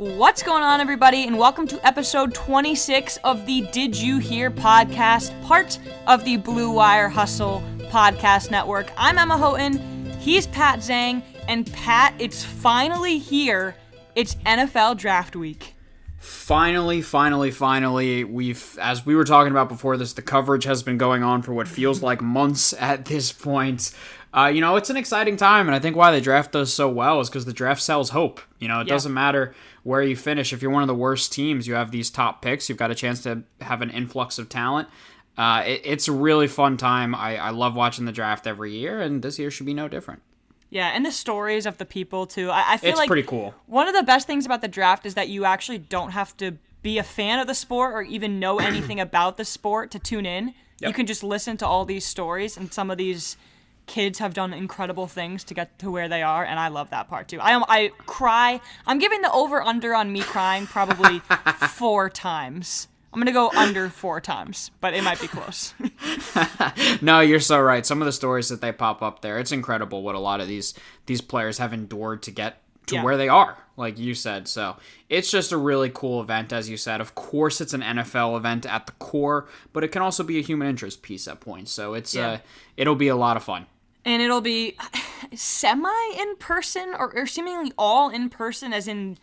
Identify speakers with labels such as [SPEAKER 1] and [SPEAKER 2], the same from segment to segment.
[SPEAKER 1] What's going on, everybody, and welcome to episode 26 of the Did You Hear podcast, part of the Blue Wire Hustle podcast network. I'm Emma Houghton, he's Pat Zhang, and Pat, it's finally here. It's NFL draft week.
[SPEAKER 2] Finally, finally, finally, we've, as we were talking about before this, the coverage has been going on for what feels like months at this point. Uh, you know, it's an exciting time, and I think why the draft does so well is because the draft sells hope. You know, it
[SPEAKER 1] Yeah.
[SPEAKER 2] doesn't matter where you finish. If you're one of the worst teams, you have these top picks. You've got a chance to have an influx of talent. Uh, it, it's a really fun time. I, I love watching the draft every year, and this year should be no different.
[SPEAKER 1] Yeah, and the stories of the people, too. I, I feel
[SPEAKER 2] It's
[SPEAKER 1] like
[SPEAKER 2] pretty cool.
[SPEAKER 1] One of the best things about the draft is that you actually don't have to be a fan of the sport or even know anything about the sport to tune in. You can just listen to all these stories, and some of these kids have done incredible things to get to where they are, and I love that part too. I I cry. I'm giving the over under on me crying probably four times. I'm gonna go under four times, but it might be close.
[SPEAKER 2] No, you're so right. Some of the stories that they pop up there, it's incredible what a lot of these these players have endured to get to
[SPEAKER 1] Yeah.
[SPEAKER 2] where they are, like you said. So it's just a really cool event, as you said. Of course, it's an NFL event at the core, but it can also be a human interest piece at points. So it's
[SPEAKER 1] Yeah.
[SPEAKER 2] uh, it'll be a lot of fun.
[SPEAKER 1] and it'll be semi in person or, or seemingly all in person as in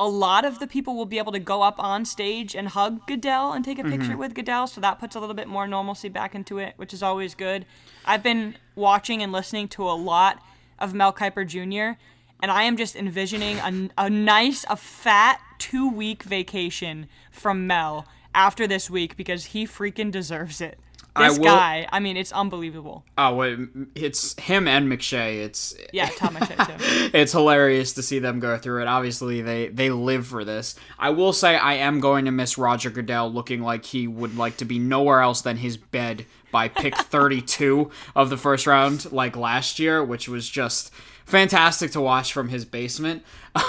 [SPEAKER 1] a lot of the people will be able to go up on stage and hug Goodell and take a mm-hmm. picture with Goodell, so that puts a little bit more normalcy back into it, which is always good. I've been watching and listening to a lot of Mel Kiper Jr., and I am just envisioning a, a nice, a fat two week vacation from Mel after this week because he freaking deserves it.
[SPEAKER 2] I
[SPEAKER 1] This
[SPEAKER 2] will-
[SPEAKER 1] guy, I mean, it's unbelievable.
[SPEAKER 2] Oh, wait, it's him and McShay. It's
[SPEAKER 1] Yeah, Tom O'Shea too.
[SPEAKER 2] it's hilarious to see them go through it. Obviously, they they live for this. I will say I am going to miss Roger Goodell looking like he would like to be nowhere else than his bed by pick 32 of the first round, like last year, which was just fantastic to watch from his basement.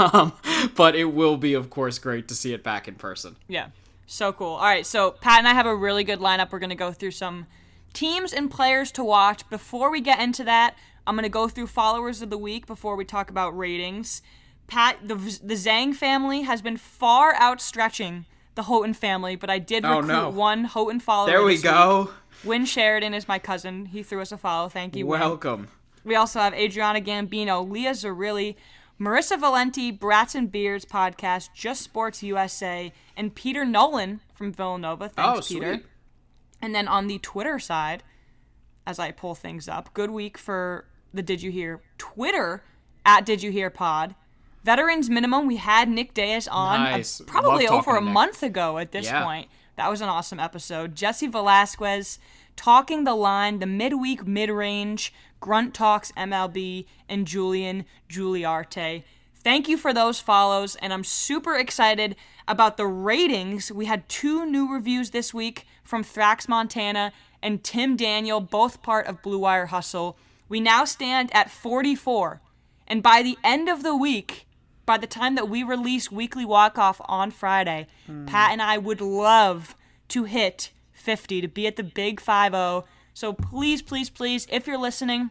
[SPEAKER 2] Um, but it will be, of course, great to see it back in person.
[SPEAKER 1] Yeah. So cool. All right, so Pat and I have a really good lineup. We're going to go through some teams and players to watch. Before we get into that, I'm going to go through followers of the week before we talk about ratings. Pat, the, the Zhang family has been far outstretching the Houghton family, but I did
[SPEAKER 2] Oh,
[SPEAKER 1] recruit
[SPEAKER 2] no.
[SPEAKER 1] one Houghton follower.
[SPEAKER 2] There we
[SPEAKER 1] this week.
[SPEAKER 2] go.
[SPEAKER 1] Win Sheridan is my cousin. He threw us a follow. Thank you. Win.
[SPEAKER 2] Welcome.
[SPEAKER 1] We also have Adriana Gambino, Leah Zarilli, Marissa Valenti, Brats and Beards podcast, Just Sports USA, and Peter Nolan from Villanova. Thanks,
[SPEAKER 2] Oh,
[SPEAKER 1] Peter.
[SPEAKER 2] sweet.
[SPEAKER 1] And then on the Twitter side, as I pull things up, good week for the Did You Hear Twitter at Did You Hear Pod. Veterans minimum, we had Nick Diaz on uh,
[SPEAKER 2] Nice.
[SPEAKER 1] probably
[SPEAKER 2] Love
[SPEAKER 1] over a month ago at this
[SPEAKER 2] Yeah.
[SPEAKER 1] point. That was an awesome episode. Jesse Velasquez talking the line, the midweek mid range, Grunt Talks MLB, and Julian Giuliarte. Thank you for those follows, and I'm super excited about the ratings. We had two new reviews this week from Thrax Montana and Tim Daniel, both part of Blue Wire Hustle. We now stand at 44, and by the end of the week, by the time that we release weekly walk off on Friday, hmm. Pat and I would love to hit 50 to be at the big 5 So please, please, please, if you're listening,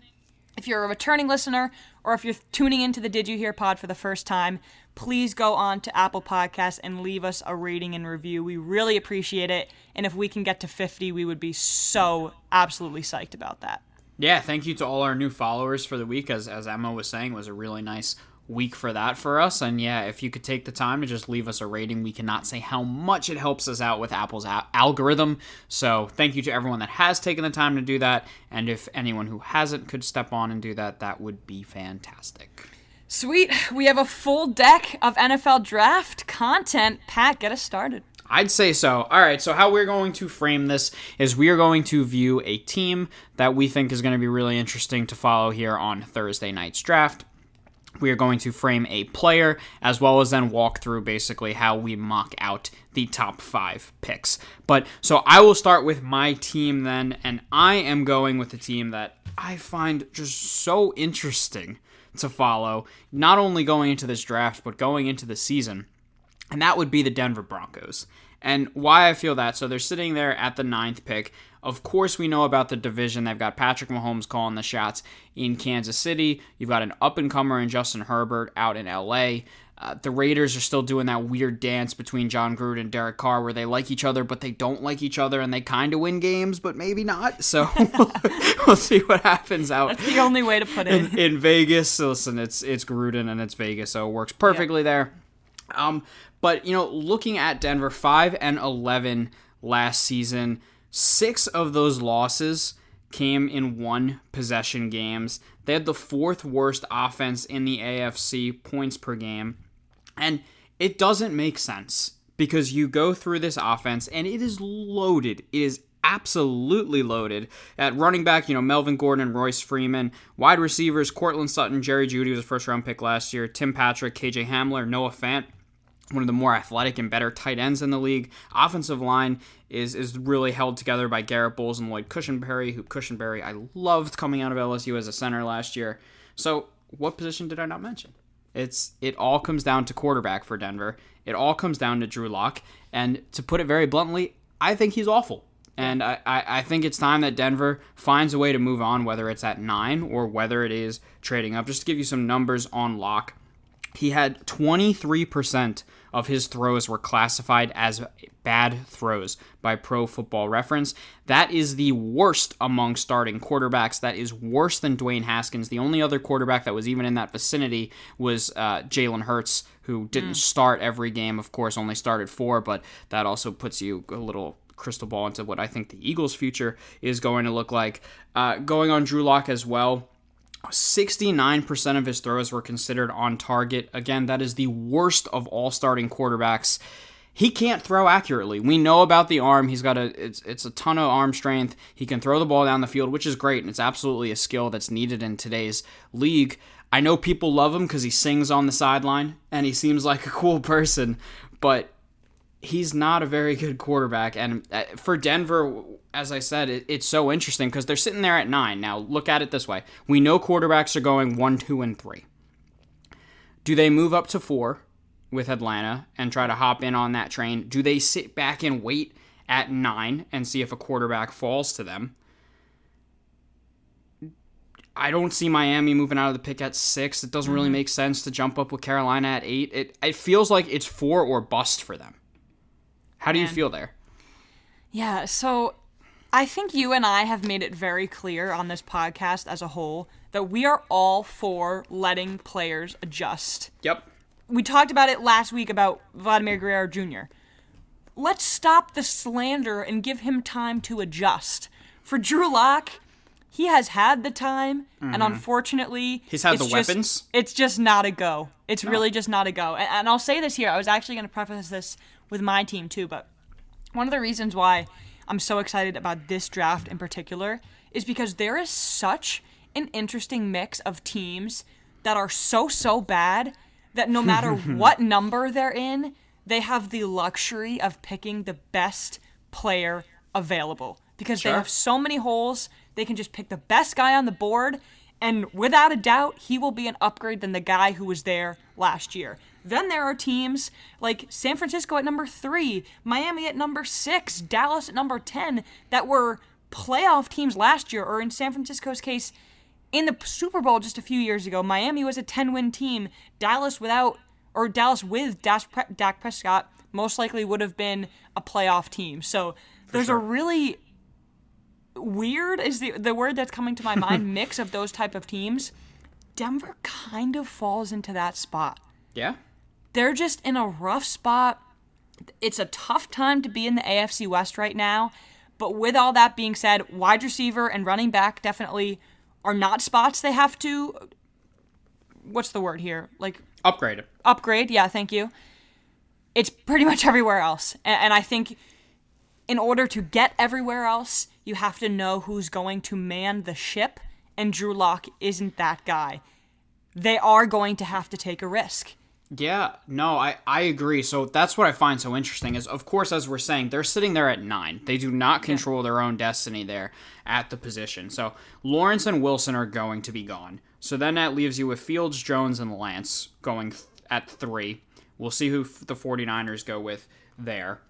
[SPEAKER 1] if you're a returning listener or if you're tuning into the Did You Hear pod for the first time, please go on to Apple Podcasts and leave us a rating and review. We really appreciate it. And if we can get to 50, we would be so absolutely psyched about that.
[SPEAKER 2] Yeah, thank you to all our new followers for the week. As as Emma was saying, was a really nice week for that for us. And yeah, if you could take the time to just leave us a rating, we cannot say how much it helps us out with Apple's a- algorithm. So thank you to everyone that has taken the time to do that. And if anyone who hasn't could step on and do that, that would be fantastic.
[SPEAKER 1] Sweet. We have a full deck of NFL draft content. Pat, get us started.
[SPEAKER 2] I'd say so. All right, so how we're going to frame this is we are going to view a team that we think is going to be really interesting to follow here on Thursday night's draft. We are going to frame a player as well as then walk through basically how we mock out the top five picks. But so I will start with my team then, and I am going with the team that I find just so interesting to follow, not only going into this draft, but going into the season and that would be the Denver Broncos. And why I feel that, so they're sitting there at the ninth pick. Of course, we know about the division. They've got Patrick Mahomes calling the shots in Kansas City. You've got an up and comer in Justin Herbert out in LA. Uh, the Raiders are still doing that weird dance between Jon Gruden and Derek Carr where they like each other, but they don't like each other, and they kind of win games, but maybe not. So we'll see what happens out.
[SPEAKER 1] That's the only way to put it.
[SPEAKER 2] In, in Vegas, listen, it's it's Gruden and it's Vegas, so it works perfectly there. Um, but you know, looking at Denver, five and eleven last season, six of those losses came in one possession games. They had the fourth worst offense in the AFC points per game. And it doesn't make sense because you go through this offense and it is loaded. It is absolutely loaded. At running back, you know, Melvin Gordon and Royce Freeman. Wide receivers, Courtland Sutton, Jerry Jeudy was a first round pick last year. Tim Patrick, KJ Hamler, Noah Fant one of the more athletic and better tight ends in the league. Offensive line is is really held together by Garett Bolles and Lloyd Cushenberry, who Cushenberry I loved coming out of LSU as a center last year. So what position did I not mention? It's it all comes down to quarterback for Denver. It all comes down to Drew Lock. And to put it very bluntly, I think he's awful. And I, I, I think it's time that Denver finds a way to move on, whether it's at nine or whether it is trading up. Just to give you some numbers on Lock, he had 23% of his throws were classified as bad throws by Pro Football Reference. That is the worst among starting quarterbacks. That is worse than Dwayne Haskins. The only other quarterback that was even in that vicinity was uh, Jalen Hurts, who didn't mm. start every game, of course, only started four, but that also puts you a little crystal ball into what I think the Eagles' future is going to look like. Uh, going on Drew Lock as well. 69% of his throws were considered on target. Again, that is the worst of all starting quarterbacks. He can't throw accurately. We know about the arm. He's got a it's it's a ton of arm strength. He can throw the ball down the field, which is great, and it's absolutely a skill that's needed in today's league. I know people love him because he sings on the sideline and he seems like a cool person, but he's not a very good quarterback. And uh, for Denver, as I said, it, it's so interesting because they're sitting there at nine. Now, look at it this way we know quarterbacks are going one, two, and three. Do they move up to four with Atlanta and try to hop in on that train? Do they sit back and wait at nine and see if a quarterback falls to them? I don't see Miami moving out of the pick at six. It doesn't really mm-hmm. make sense to jump up with Carolina at eight. It it feels like it's four or bust for them. How do you feel there?
[SPEAKER 1] Yeah, so I think you and I have made it very clear on this podcast as a whole that we are all for letting players adjust.
[SPEAKER 2] Yep.
[SPEAKER 1] We talked about it last week about Vladimir Guerrero Jr. Let's stop the slander and give him time to adjust. For Drew Lock, he has had the time, mm-hmm. and unfortunately,
[SPEAKER 2] he's had the
[SPEAKER 1] just,
[SPEAKER 2] weapons.
[SPEAKER 1] It's just not a go. It's no. really just not a go. And, and I'll say this here: I was actually going to preface this with my team too. But one of the reasons why I'm so excited about this draft in particular is because there is such an interesting mix of teams that are so so bad that no matter what number they're in, they have the luxury of picking the best player available because sure. they have so many holes. They can just pick the best guy on the board, and without a doubt, he will be an upgrade than the guy who was there last year. Then there are teams like San Francisco at number three, Miami at number six, Dallas at number 10 that were playoff teams last year, or in San Francisco's case, in the Super Bowl just a few years ago. Miami was a 10 win team. Dallas without, or Dallas with Dak Prescott most likely would have been a playoff team. So For there's sure. a really weird is the the word that's coming to my mind mix of those type of teams. Denver kind of falls into that spot.
[SPEAKER 2] Yeah
[SPEAKER 1] they're just in a rough spot. It's a tough time to be in the AFC West right now. But with all that being said, wide receiver and running back definitely are not spots they have to. What's the word here? Like
[SPEAKER 2] upgrade.
[SPEAKER 1] Upgrade. Yeah, thank you. It's pretty much everywhere else, and, and I think in order to get everywhere else, you have to know who's going to man the ship, and Drew Lock isn't that guy. They are going to have to take a risk.
[SPEAKER 2] Yeah, no, I, I agree. So that's what I find so interesting is, of course, as we're saying, they're sitting there at nine. They do not control yeah. their own destiny there at the position. So Lawrence and Wilson are going to be gone. So then that leaves you with Fields, Jones, and Lance going th- at three. We'll see who f- the 49ers go with there.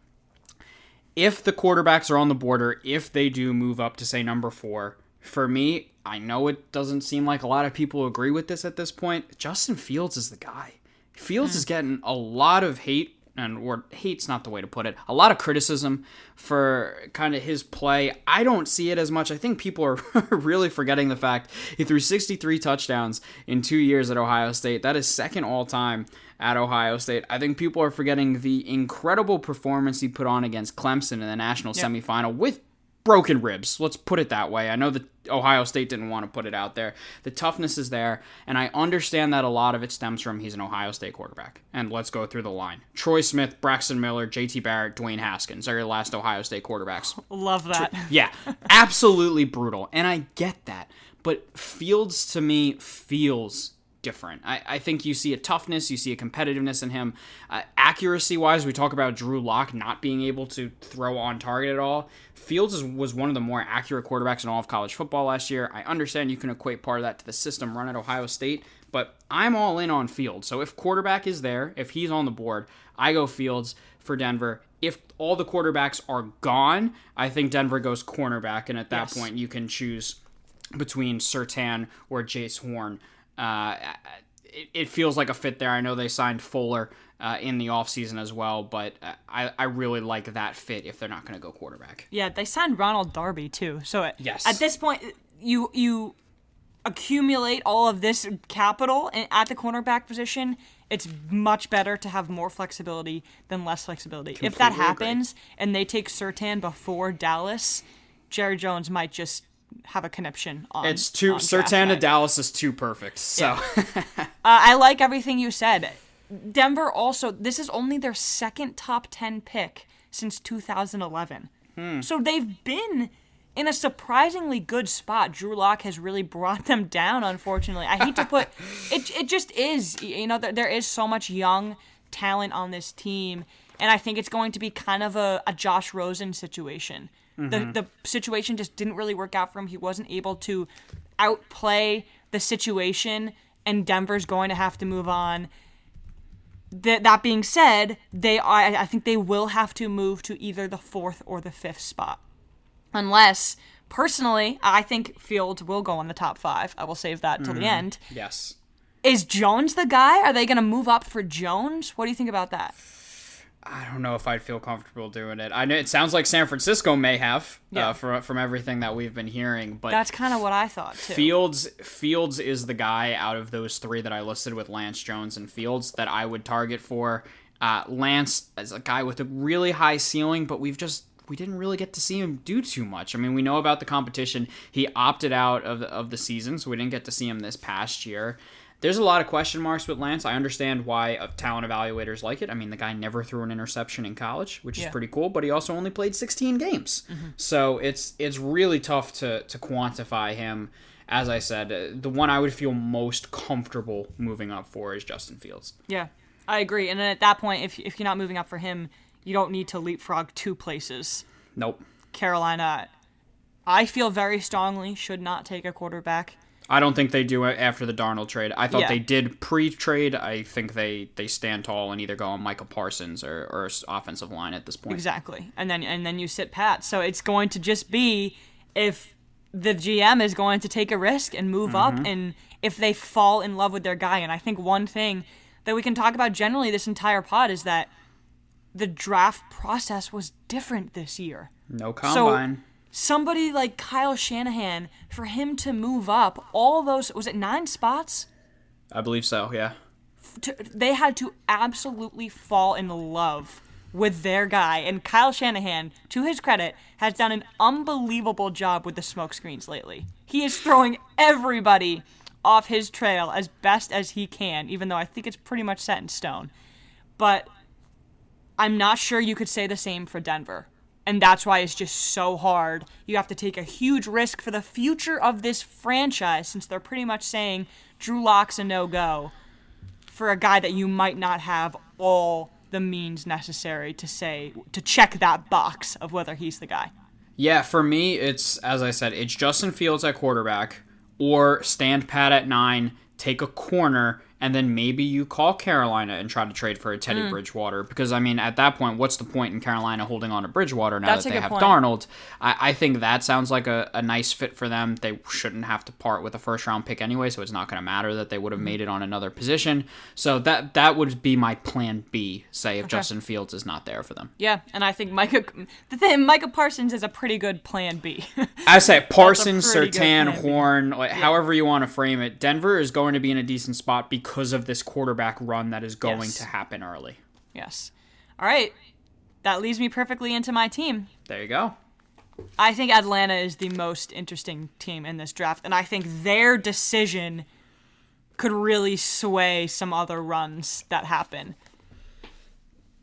[SPEAKER 2] If the quarterbacks are on the border, if they do move up to, say, number four, for me, I know it doesn't seem like a lot of people agree with this at this point. Justin Fields is the guy Fields is hmm. getting a lot of hate and or hate's not the way to put it. A lot of criticism for kind of his play. I don't see it as much. I think people are really forgetting the fact he threw 63 touchdowns in 2 years at Ohio State. That is second all time at Ohio State. I think people are forgetting the incredible performance he put on against Clemson in the national yep. semifinal with broken ribs. Let's put it that way. I know that Ohio State didn't want to put it out there. The toughness is there, and I understand that a lot of it stems from he's an Ohio State quarterback. And let's go through the line: Troy Smith, Braxton Miller, J.T. Barrett, Dwayne Haskins are your last Ohio State quarterbacks.
[SPEAKER 1] Love that.
[SPEAKER 2] Yeah, absolutely brutal, and I get that. But Fields to me feels different. I, I think you see a toughness, you see a competitiveness in him. Uh, accuracy wise, we talk about Drew Lock not being able to throw on target at all. Fields is, was one of the more accurate quarterbacks in all of college football last year. I understand you can equate part of that to the system run at Ohio State, but I'm all in on Fields. So if quarterback is there, if he's on the board, I go Fields for Denver. If all the quarterbacks are gone, I think Denver goes cornerback, and at that yes. point you can choose between Surtain or Jayce Horn. Uh, it, it, feels like a fit there. I know they signed Fuller uh, in the offseason as well, but I, I really like that fit if they're not going to go quarterback.
[SPEAKER 1] Yeah, they signed Ronald Darby too. So yes. at this point, you you accumulate all of this capital and at the cornerback position. It's much better to have more flexibility than less flexibility. Completely if that happens agree. and they take Surtain before Dallas, Jerry Jones might just have a conniption on.
[SPEAKER 2] It's too
[SPEAKER 1] on
[SPEAKER 2] to Dallas is too perfect. So
[SPEAKER 1] yeah. uh, I like everything you said. Denver also this is only their second top 10 pick since 2011. Hmm. So they've been in a surprisingly good spot. Drew Lock has really brought them down unfortunately. I hate to put it it just is you know there, there is so much young talent on this team and I think it's going to be kind of a, a Josh Rosen situation Mm-hmm. The the situation just didn't really work out for him. He wasn't able to outplay the situation, and Denver's going to have to move on. That that being said, they I, I think they will have to move to either the fourth or the fifth spot, unless personally I think Fields will go in the top five. I will save that till mm-hmm. the end.
[SPEAKER 2] Yes.
[SPEAKER 1] Is Jones the guy? Are they going to move up for Jones? What do you think about that?
[SPEAKER 2] I don't know if I'd feel comfortable doing it. I know it sounds like San Francisco may have, uh, yeah. uh, from from everything that we've been hearing. But
[SPEAKER 1] that's kind of what I thought too.
[SPEAKER 2] Fields Fields is the guy out of those three that I listed with Lance Jones and Fields that I would target for. Uh, Lance is a guy with a really high ceiling, but we've just we didn't really get to see him do too much. I mean, we know about the competition. He opted out of the, of the season, so we didn't get to see him this past year there's a lot of question marks with Lance. I understand why talent evaluators like it. I mean, the guy never threw an interception in college, which yeah. is pretty cool, but he also only played 16 games. Mm-hmm. So it's it's really tough to to quantify him. As I said, uh, the one I would feel most comfortable moving up for is Justin Fields.
[SPEAKER 1] Yeah, I agree. And then at that point, if if you're not moving up for him, you don't need to leapfrog two places.
[SPEAKER 2] Nope.
[SPEAKER 1] Carolina, I feel very strongly should not take a quarterback.
[SPEAKER 2] I don't think they do it after the Darnold trade. I thought yeah. they did pre-trade. I think they they stand tall and either go on Michael Parsons or, or offensive line at this point.
[SPEAKER 1] Exactly, and then and then you sit pat. So it's going to just be if the GM is going to take a risk and move mm-hmm. up, and if they fall in love with their guy. And I think one thing that we can talk about generally this entire pod is that the draft process was different this year.
[SPEAKER 2] No combine. So
[SPEAKER 1] somebody like Kyle Shanahan for him to move up all those was it nine spots?
[SPEAKER 2] I believe so. Yeah.
[SPEAKER 1] To, they had to absolutely fall in love with their guy, and Kyle Shanahan, to his credit, has done an unbelievable job with the smokescreens lately. He is throwing everybody off his trail as best as he can, even though I think it's pretty much set in stone. But I'm not sure you could say the same for Denver. And that's why it's just so hard. You have to take a huge risk for the future of this franchise since they're pretty much saying Drew Lock's a no go for a guy that you might not have all the means necessary to say, to check that box of whether he's the guy.
[SPEAKER 2] Yeah, for me, it's, as I said, it's Justin Fields at quarterback or stand pat at nine, take a corner, and then maybe you call Carolina and try to trade for a Teddy
[SPEAKER 1] Mm.
[SPEAKER 2] Bridgewater. Because, I mean, at that point, what's the point in Carolina holding on to Bridgewater now
[SPEAKER 1] That's
[SPEAKER 2] that they have
[SPEAKER 1] point.
[SPEAKER 2] Darnold? I, I think that sounds like a, a nice fit for them. They shouldn't have to part with a first round pick anyway, so it's not going to matter that they would have made it on another position. So that that would be my plan B, say, if Justin Fields is not there for them.
[SPEAKER 1] Yeah, and I think Micah the thing Micah Parsons is a pretty good plan B.
[SPEAKER 2] I say Parsons,
[SPEAKER 1] Surtain.
[SPEAKER 2] Horn, like, however you want to frame it. Denver is going to be in a decent spot because of this quarterback run that is going
[SPEAKER 1] Yes.
[SPEAKER 2] to happen early.
[SPEAKER 1] yes. All right. That leads me perfectly into my team.
[SPEAKER 2] There you go.
[SPEAKER 1] I think Atlanta is the most interesting team in this draft, and I think their decision could really sway some other runs that happen.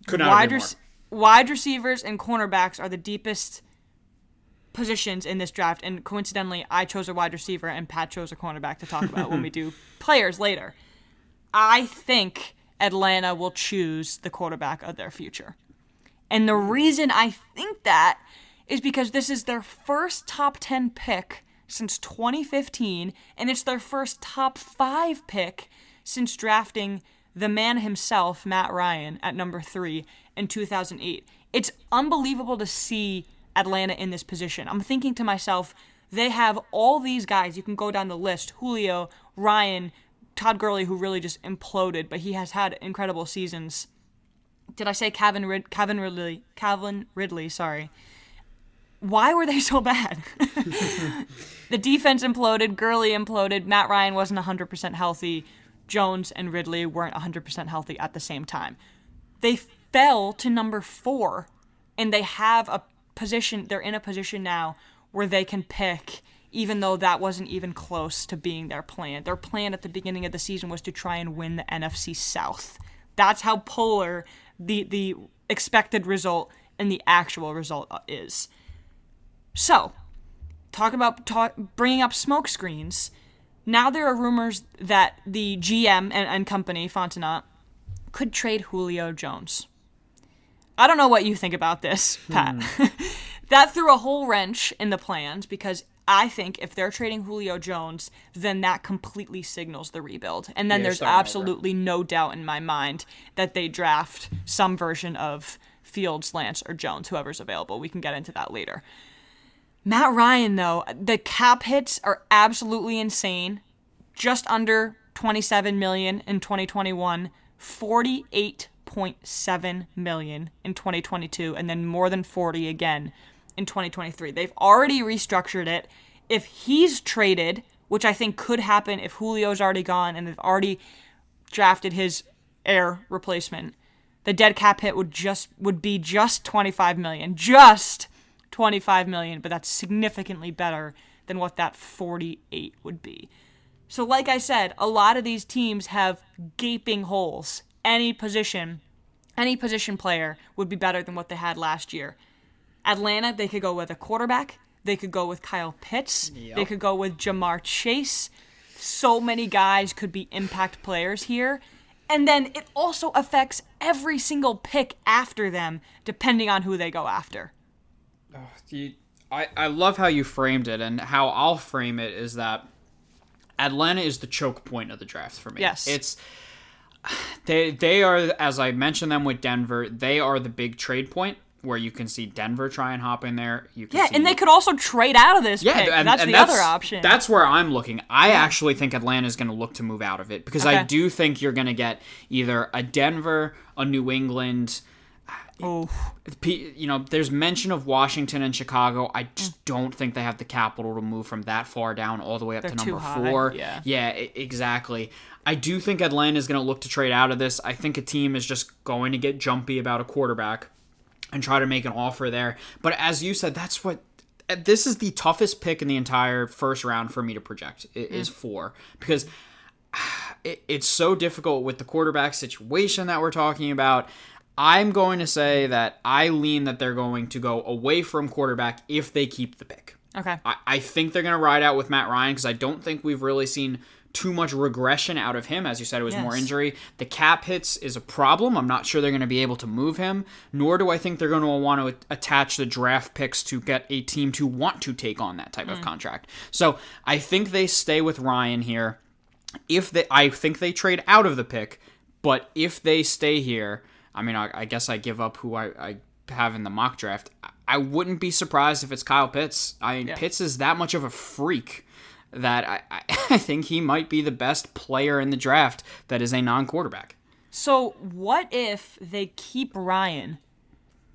[SPEAKER 2] Could not
[SPEAKER 1] wide, rec- wide receivers and cornerbacks are the deepest positions in this draft, and coincidentally, I chose a wide receiver and Pat chose a cornerback to talk about when we do players later. I think Atlanta will choose the quarterback of their future. And the reason I think that is because this is their first top 10 pick since 2015, and it's their first top 5 pick since drafting the man himself, Matt Ryan, at number 3 in 2008. It's unbelievable to see Atlanta in this position. I'm thinking to myself, they have all these guys. You can go down the list Julio, Ryan, Todd Gurley, who really just imploded, but he has had incredible seasons. Did I say Calvin, Rid- Ridley? Calvin Ridley, sorry. Why were they so bad? the defense imploded, Gurley imploded, Matt Ryan wasn't 100% healthy, Jones and Ridley weren't 100% healthy at the same time. They fell to number four, and they have a position, they're in a position now where they can pick, even though that wasn't even close to being their plan. Their plan at the beginning of the season was to try and win the NFC South. That's how polar the, the expected result and the actual result uh, is. So, talk about talk, bringing up smoke screens. Now there are rumors that the GM and, and company, Fontenot, could trade Julio Jones. I don't know what you think about this, Pat. Hmm. that threw a whole wrench in the plans because I think if they're trading Julio Jones, then that completely signals the rebuild. And then
[SPEAKER 2] Yeah,
[SPEAKER 1] there's
[SPEAKER 2] starting over.
[SPEAKER 1] absolutely no doubt in my mind that they draft some version of Fields, Lance, or Jones, whoever's available. We can get into that later. Matt Ryan, though, the cap hits are absolutely insane. Just under 27 million in 2021, 48.7 million in 2022, and then more than 40 again in 2023. They've already restructured it. If he's traded, which I think could happen if Julio's already gone and they've already drafted his heir replacement, the dead cap hit would just would be just 25 million. Just 25 million, but that's significantly better than what that 48 would be. So like I said, a lot of these teams have gaping holes. Any position, any position player would be better than what they had last year. Atlanta, they could go with a quarterback. They could go with Kyle Pitts. They could go with Ja'Marr Chase. So many guys could be impact players here. And then it also affects every single pick after them, depending on who they go after.
[SPEAKER 2] You, I, I love how you framed it, and how I'll frame it is that Atlanta is the choke point of the draft for me.
[SPEAKER 1] Yes.
[SPEAKER 2] It's they they are as I mentioned them with Denver, they are the big trade point where you can see Denver try and hop in there. You can
[SPEAKER 1] Yeah, and they could also trade out of this
[SPEAKER 2] yeah,
[SPEAKER 1] pick.
[SPEAKER 2] and,
[SPEAKER 1] that's
[SPEAKER 2] and
[SPEAKER 1] the other option.
[SPEAKER 2] That's where I'm looking. I actually think Atlanta is going to look to move out of it because I do think you're going to get either a Denver, a New England,
[SPEAKER 1] oh,
[SPEAKER 2] you know, there's mention of Washington and Chicago. I
[SPEAKER 1] Mm.
[SPEAKER 2] just don't think they have the capital to move from that far down all the way up to
[SPEAKER 1] They're
[SPEAKER 2] number
[SPEAKER 1] too high,
[SPEAKER 2] four.
[SPEAKER 1] yeah.
[SPEAKER 2] yeah, exactly. I do think Atlanta is going to look to trade out of this. I think a team is just going to get jumpy about a quarterback and try to make an offer there. But as you said, that's what. This is the toughest pick in the entire first round for me to project. i- mm. Is four because it, it's so difficult with the quarterback situation that we're talking about. I'm going to say that I lean that they're going to go away from quarterback if they keep the pick.
[SPEAKER 1] okay.
[SPEAKER 2] I, I think they're going to ride out with Matt Ryan because I don't think we've really seen too much regression out of him. As you said, it was more injury. The cap hits is a problem. I'm not sure they're going to be able to move him, nor do I think they're going to want to attach the draft picks to get a team to want to take on that type of mm. contract. So I think they stay with Ryan here. if they, I think they trade out of the pick, but if they stay here, I mean, I, I guess I give up who I, I have in the mock draft. I- I wouldn't be surprised if it's Kyle Pitts. I mean,
[SPEAKER 1] Yeah.
[SPEAKER 2] Pitts is that much of a freak that I, I, think he might be the best player in the draft that is a non-quarterback.
[SPEAKER 1] So what if they keep Ryan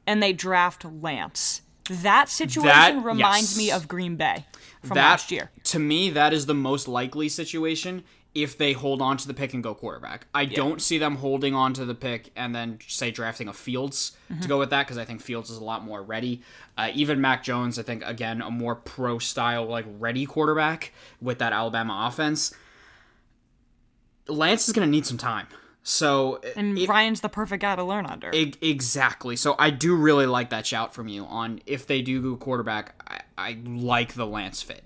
[SPEAKER 1] and they draft Lance? That situation
[SPEAKER 2] That-
[SPEAKER 1] reminds
[SPEAKER 2] yes.
[SPEAKER 1] me of Green Bay from
[SPEAKER 2] that,
[SPEAKER 1] last year.
[SPEAKER 2] To me, that is the most likely situation if they hold on to the pick and go quarterback. I don't see them holding on to the pick and then say drafting a Fields
[SPEAKER 1] Mm-hmm.
[SPEAKER 2] to go with that because I think Fields is a lot more ready. Uh, even Mac Jones, I think again a more pro style like ready quarterback with that Alabama offense. Lance is going to need some time. So
[SPEAKER 1] And
[SPEAKER 2] it-
[SPEAKER 1] Ryan's the perfect guy to learn under.
[SPEAKER 2] E- exactly. So I do really like that shout from you on if they do go quarterback. I, I like the Lance fit.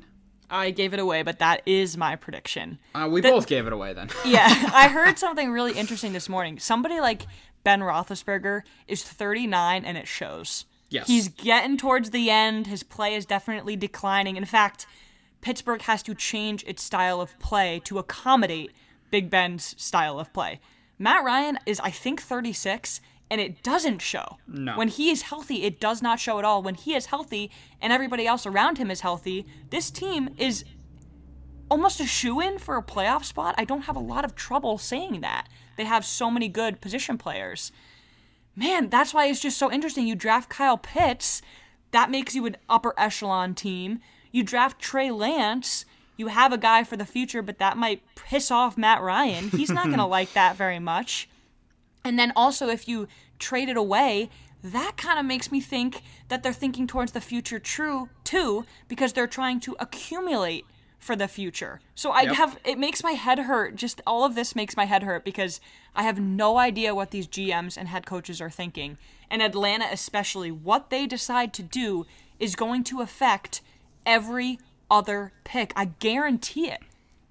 [SPEAKER 1] I gave it away, but that is my prediction.
[SPEAKER 2] Uh, we both gave it away then.
[SPEAKER 1] Yeah, I heard something really interesting this morning. Somebody like Ben Roethlisberger is 39 and it shows.
[SPEAKER 2] Yes.
[SPEAKER 1] He's getting towards the end. His play is definitely declining. In fact, Pittsburgh has to change its style of play to accommodate Big Ben's style of play. Matt Ryan is, I think, 36, and it doesn't show.
[SPEAKER 2] No.
[SPEAKER 1] When he is healthy, it does not show at all. When he is healthy and everybody else around him is healthy, this team is almost a shoe in for a playoff spot. I don't have a lot of trouble saying that. They have so many good position players. Man, that's why it's just so interesting. You draft Kyle Pitts, that makes you an upper echelon team. You draft Trey Lance, you have a guy for the future, but that might piss off Matt Ryan. He's not going to like that very much. And then also, if you trade it away, that kind of makes me think that they're thinking towards the future true too, because they're trying to accumulate for the future. So I
[SPEAKER 2] Yep.
[SPEAKER 1] have it makes my head hurt. Just all of this makes my head hurt because I have no idea what these GMs and head coaches are thinking. And Atlanta especially, what they decide to do is going to affect every other pick. I guarantee it.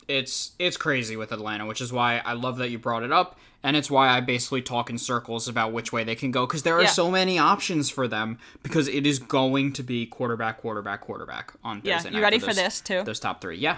[SPEAKER 2] it's it's crazy with Atlanta, which is why I love that you brought it up, and it's why I basically talk in circles about which way they can go because there are
[SPEAKER 1] Yeah.
[SPEAKER 2] so many options for them because it is going to be quarterback, quarterback, quarterback on
[SPEAKER 1] Yeah,
[SPEAKER 2] Thursday
[SPEAKER 1] you
[SPEAKER 2] night
[SPEAKER 1] ready
[SPEAKER 2] for,
[SPEAKER 1] for this, too?
[SPEAKER 2] Those top three, yeah.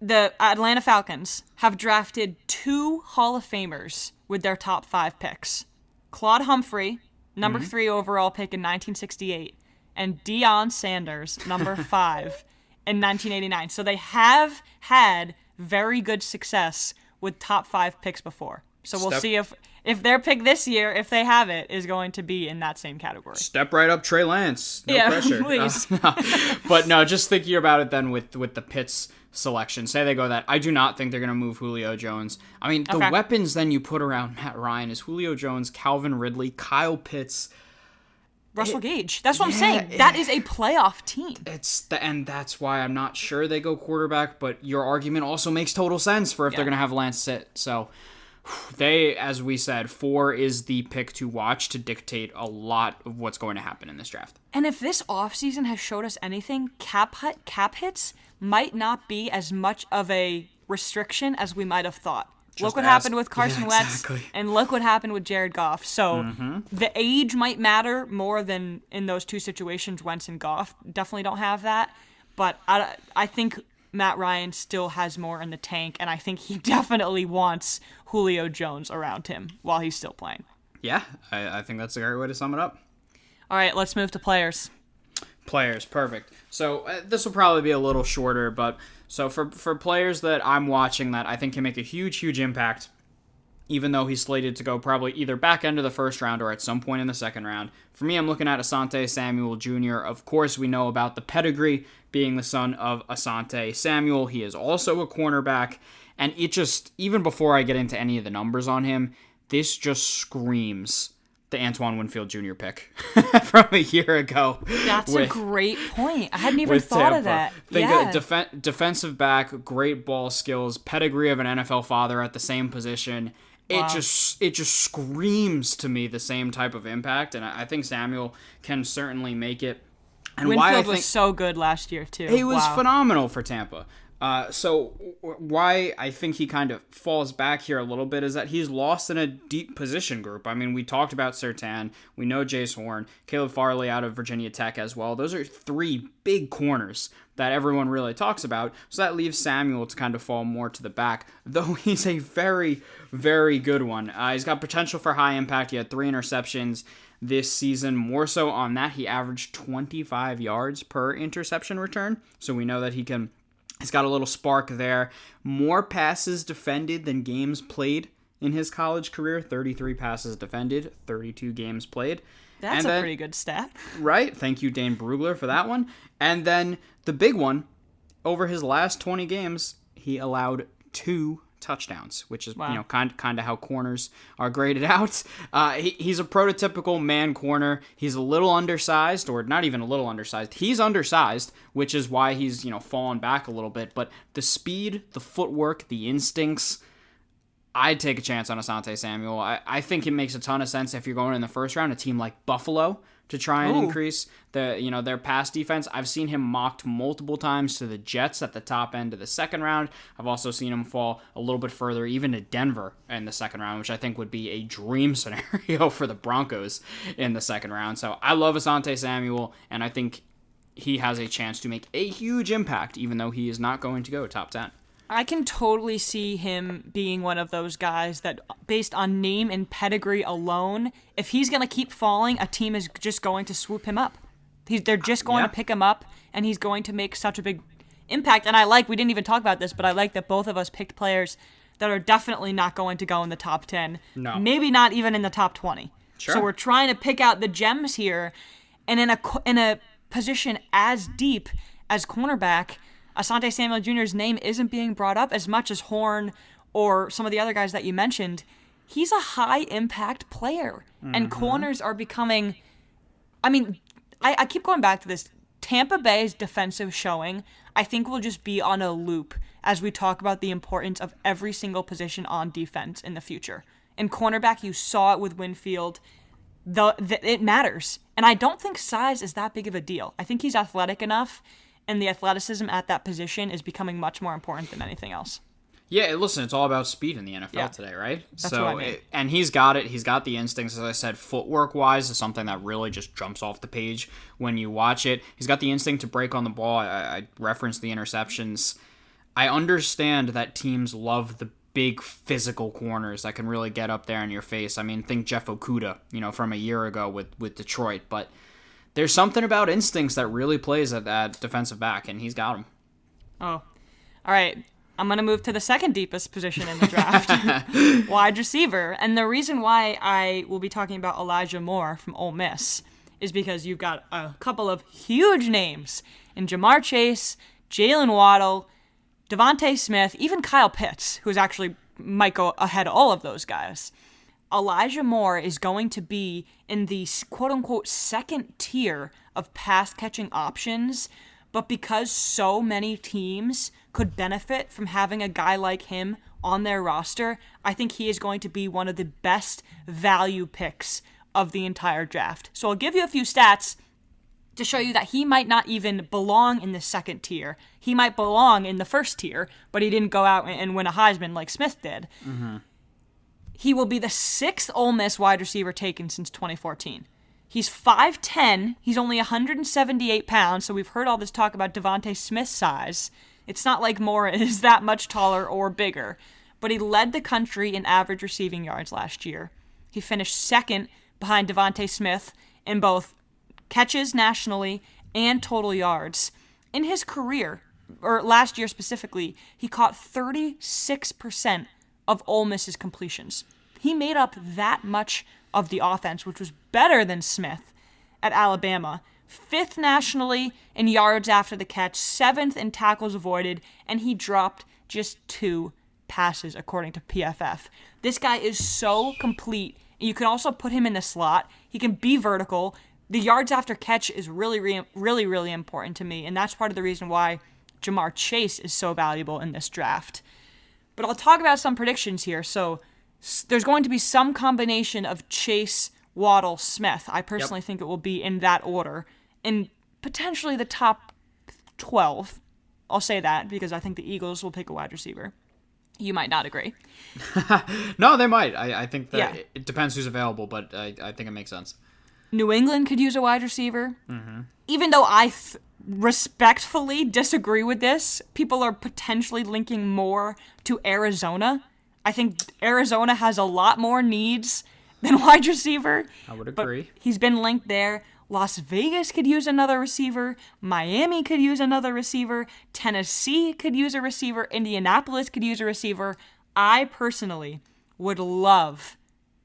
[SPEAKER 1] the Atlanta Falcons have drafted two Hall of Famers with their top five picks Claude Humphrey, number
[SPEAKER 2] Mm-hmm.
[SPEAKER 1] three overall pick in 1968, and Deion Sanders, number five in 1989. So they have had very good success with top five picks before. So we'll
[SPEAKER 2] Step-
[SPEAKER 1] see if if their pick this year, if they have it, is going to be in that same category.
[SPEAKER 2] Step right up, Trey Lance. No
[SPEAKER 1] Yeah,
[SPEAKER 2] pressure.
[SPEAKER 1] please.
[SPEAKER 2] Uh, but no, just thinking about it then with with the Pitts selection. Say they go that. I do not think they're going to move Julio Jones. I mean, the
[SPEAKER 1] Okay.
[SPEAKER 2] weapons then you put around Matt Ryan is Julio Jones, Calvin Ridley, Kyle Pitts.
[SPEAKER 1] Russell Gage. That's what I'm
[SPEAKER 2] yeah,
[SPEAKER 1] saying. That is a playoff team.
[SPEAKER 2] It's the, and that's why I'm not sure they go quarterback. But your argument also makes total sense for if they're going to have Lance sit. So they, as we said, four is the pick to watch to dictate a lot of what's going to happen in this draft.
[SPEAKER 1] And if this offseason has showed us anything, cap hit, cap hits might not be as much of a restriction as we might have thought. Look what
[SPEAKER 2] ask-
[SPEAKER 1] happened with Carson
[SPEAKER 2] Yeah,
[SPEAKER 1] Wentz,
[SPEAKER 2] exactly. Mm-hmm.
[SPEAKER 1] and look what happened with Jared Goff. So the age might matter more than in those two situations. Wentz and Goff definitely don't have that, but I, I think Matt Ryan still has more in the tank, and I think he definitely wants Julio Jones around him while he's still playing.
[SPEAKER 2] Yeah, I, I think that's a great way to sum it up.
[SPEAKER 1] All right, let's move to players.
[SPEAKER 2] Players, perfect. So uh, this will probably be a little shorter, but so for for players that I'm watching that I think can make a huge, huge impact, even though he's slated to go probably either back end of the first round or at some point in the second round. For me, I'm looking at Asante Samuel Jr. Of course, we know about the pedigree being the son of Asante Samuel. He is also a cornerback, and it just even before I get into any of the numbers on him, this just screams the Antoine Winfield Jr. pick from a year ago.
[SPEAKER 1] That's
[SPEAKER 2] with-
[SPEAKER 1] a great point. I hadn't even thought
[SPEAKER 2] Tampa.
[SPEAKER 1] of that.
[SPEAKER 2] Think
[SPEAKER 1] yeah.
[SPEAKER 2] of defen- defensive back, great ball skills, pedigree of an NFL father at the same position. It just it just screams to me the same type of impact, and I, I think Samuel can certainly make it. And why I
[SPEAKER 1] Winfield
[SPEAKER 2] think
[SPEAKER 1] was so good last year too.
[SPEAKER 2] he was
[SPEAKER 1] Wow.
[SPEAKER 2] phenomenal for Tampa. Uh, so why I think he kind of falls back here a little bit is that he's lost in a deep position group. I mean, we talked about Surtain, we know Jace Horn, Caleb Farley out of Virginia Tech as well. Those are three big corners that everyone really talks about. So that leaves Samuel to kind of fall more to the back, though he's a very, very good one. Uh, he's got potential for high impact. He had three interceptions this season. More so on that, he averaged 25 yards per interception return. So we know that he can He's got a little spark there. More passes defended than games played in his college career 33 passes defended, 32 games played.
[SPEAKER 1] That's a pretty good stat.
[SPEAKER 2] Right. Thank you, Dane Brugler, for that one. And then the big one over his last 20 games, he allowed two touchdowns, which is
[SPEAKER 1] Wow.
[SPEAKER 2] you know kind kind of how corners are graded out. Uh, he, he's a prototypical man corner. He's a little undersized, or not even a little undersized. He's undersized, which is why he's you know fallen back a little bit. But the speed, the footwork, the instincts. I'd take a chance on Asante Samuel. I, I think it makes a ton of sense if you're going in the first round, a team like Buffalo to try and
[SPEAKER 1] Ooh.
[SPEAKER 2] increase the you know their pass defense. I've seen him mocked multiple times to the Jets at the top end of the second round. I've also seen him fall a little bit further, even to Denver in the second round, which I think would be a dream scenario for the Broncos in the second round. So I love Asante Samuel, and I think he has a chance to make a huge impact, even though he is not going to go top ten.
[SPEAKER 1] I can totally see him being one of those guys that, based on name and pedigree alone, if he's going to keep falling, a team is just going to swoop him up. He's, they're just going
[SPEAKER 2] Yeah.
[SPEAKER 1] to pick him up, and he's going to make such a big impact. And I like, we didn't even talk about this, but I like that both of us picked players that are definitely not going to go in the top 10.
[SPEAKER 2] No.
[SPEAKER 1] Maybe not even in the top 20.
[SPEAKER 2] Sure.
[SPEAKER 1] So we're trying to pick out the gems here, and in a in a position as deep as cornerback, Asante Samuel Jr.'s name isn't being brought up as much as Horn or some of the other guys that you mentioned. He's a high impact player, and mm-hmm. corners are becoming. I mean, I, I keep going back to this. Tampa Bay's defensive showing, I think, will just be on a loop as we talk about the importance of every single position on defense in the future. In cornerback, you saw it with Winfield. The, the it matters, and I don't think size is that big of a deal. I think he's athletic enough, and the athleticism at that position is becoming much more important than anything else.
[SPEAKER 2] Yeah, listen, it's all about speed in the NFL
[SPEAKER 1] Yeah.
[SPEAKER 2] today, right?
[SPEAKER 1] That's
[SPEAKER 2] so,
[SPEAKER 1] what I mean.
[SPEAKER 2] it- and he's got it. He's got the instincts, as I said. Footwork wise is something that really just jumps off the page when you watch it. He's got the instinct to break on the ball. I, I referenced the interceptions. I understand that teams love the big physical corners that can really get up there in your face. I mean, think Jeff Okudah, you know, from a year ago with with Detroit, but. There's something about instincts that really plays at that defensive back, and he's got them.
[SPEAKER 1] Oh, all right. I'm going to move to the second deepest position in the draft, wide receiver. And the reason why I will be talking about Elijah Moore from Ole Miss is because you've got a couple of huge names in Ja'Marr Chase, Jaylen Waddle, DeVonta Smith, even Kyle Pitts, who's actually might go ahead of all of those guys. Elijah Moore is going to be in the quote unquote second tier of pass catching options, but because so many teams could benefit from having a guy like him on their roster, I think he is going to be one of the best value picks of the entire draft. So I'll give you a few stats to show you that he might not even belong in the second tier. He might belong in the first tier, but he didn't go out and win a Heisman like Smith did. Mm-hmm. He will be the sixth Ole Miss wide receiver taken since 2014. He's 5'10. He's only 178 pounds, so we've heard all this talk about DeVonta Smith's size. It's not like Moore is that much taller or bigger, but he led the country in average receiving yards last year. He finished second behind DeVonta Smith in both catches nationally and total yards. In his career, or last year specifically, he caught 36% of Ole Miss's completions. He made up that much of the offense, which was better than Smith at Alabama. Fifth nationally in yards after the catch, seventh in tackles avoided, and he dropped just two passes according to PFF. This guy is so complete. You can also put him in the slot. He can be vertical. The yards after catch is really, re- really, really important to me, and that's part of the reason why Ja'Marr Chase is so valuable in this draft. But I'll talk about some predictions here. So s- there's going to be some combination of Chase, Waddle, Smith. I personally think it will be in that order, in potentially the top 12 I'll say that because I think the Eagles will pick a wide receiver. You might not agree.
[SPEAKER 2] No, they might. I, I think that
[SPEAKER 1] Yeah.
[SPEAKER 2] it, depends who's available, but I, I think it makes sense.
[SPEAKER 1] New England could use a wide receiver. Mm-hmm. Even though I th- respectfully disagree with this, people are potentially linking more to Arizona. I think Arizona has a lot more needs than wide receiver.
[SPEAKER 2] I would agree.
[SPEAKER 1] He's been linked there. Las Vegas could use another receiver. Miami could use another receiver. Tennessee could use a receiver. Indianapolis could use a receiver. I personally would love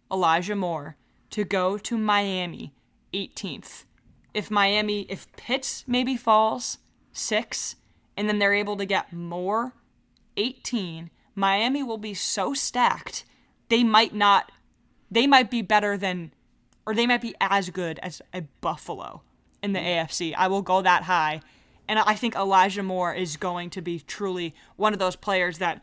[SPEAKER 1] Elijah Moore to go to Miami 18th. If Miami, if Pitts maybe falls six, and then they're able to get more, 18, Miami will be so stacked, they might not, they might be better than, or they might be as good as a Buffalo in the AFC. I will go that high. And I think Elijah Moore is going to be truly one of those players that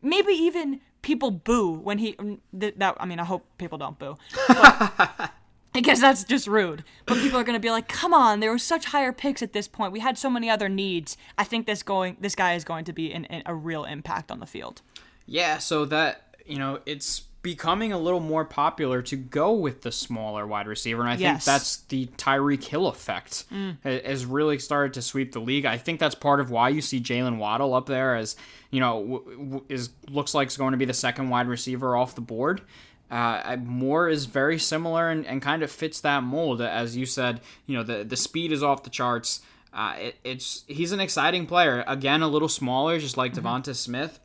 [SPEAKER 1] maybe even people boo when he mm, that I mean I hope people don't boo. But I guess that's just rude. But people are going to be like, "Come on, there were such higher picks at this point. We had so many other needs. I think this going this guy is going to be an, an, a real impact on the field."
[SPEAKER 2] Yeah, so that you know, it's becoming a little more popular to go with the smaller wide receiver, and I think that's the Tyreek Hill effect mm. ha- has really started to sweep the league. I think that's part of why you see Jaylen Waddle up there as you know is looks like it's going to be the second wide receiver off the board. Uh, Moore is very similar and, and kind of fits that mold, as you said. You know, the the speed is off the charts. Uh, it, it's he's an exciting player. Again, a little smaller, just like DeVonta Smith.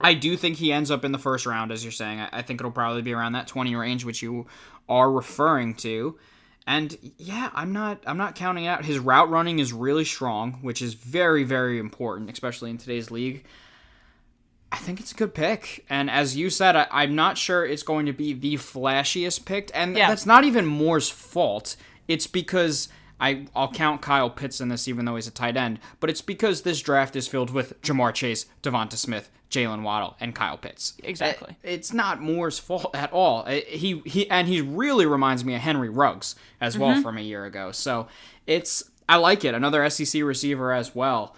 [SPEAKER 2] I do think he ends up in the first round, as you're saying. I, I think it'll probably be around that 20 range, which you are referring to. And yeah, I'm not I'm not counting out. His route running is really strong, which is very very important, especially in today's league. I think it's a good pick, and as you said, I, I'm not sure it's going to be the flashiest pick, and
[SPEAKER 1] Yeah.
[SPEAKER 2] that's not even Moore's fault. It's because I I'll count Kyle Pitts in this, even though he's a tight end, but it's because this draft is filled with Ja'Marr Chase, DeVonta Smith, Jaylen Waddle, and Kyle Pitts.
[SPEAKER 1] Exactly.
[SPEAKER 2] It's not Moore's fault at all. He he and he really reminds me of Henry Ruggs as well mm-hmm. from a year ago. So it's I like it. Another SEC receiver as well.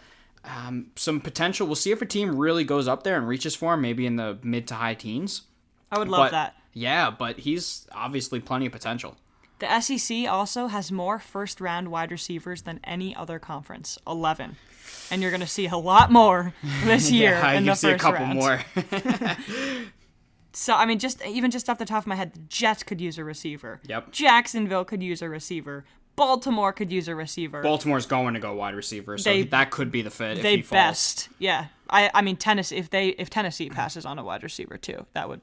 [SPEAKER 2] Um, some potential. We'll see if a team really goes up there and reaches for him, maybe in the mid to high teens.
[SPEAKER 1] I would love
[SPEAKER 2] But
[SPEAKER 1] that.
[SPEAKER 2] yeah, but he's obviously plenty of potential.
[SPEAKER 1] The SEC also has more first round wide receivers than any other conference, 11. And you're going to see a lot more this year
[SPEAKER 2] yeah,
[SPEAKER 1] in
[SPEAKER 2] you
[SPEAKER 1] the
[SPEAKER 2] see
[SPEAKER 1] first
[SPEAKER 2] a couple
[SPEAKER 1] round.
[SPEAKER 2] more.
[SPEAKER 1] So I mean, just even just off the top of my head, the Jets could use a receiver.
[SPEAKER 2] Yep.
[SPEAKER 1] Jacksonville could use a receiver. Baltimore could use a receiver.
[SPEAKER 2] Baltimore's going to go wide receiver, so
[SPEAKER 1] They-
[SPEAKER 2] that could be the fit. if
[SPEAKER 1] they
[SPEAKER 2] he falls.
[SPEAKER 1] best, yeah. I I mean Tennessee. If they if Tennessee passes on a wide receiver too, that would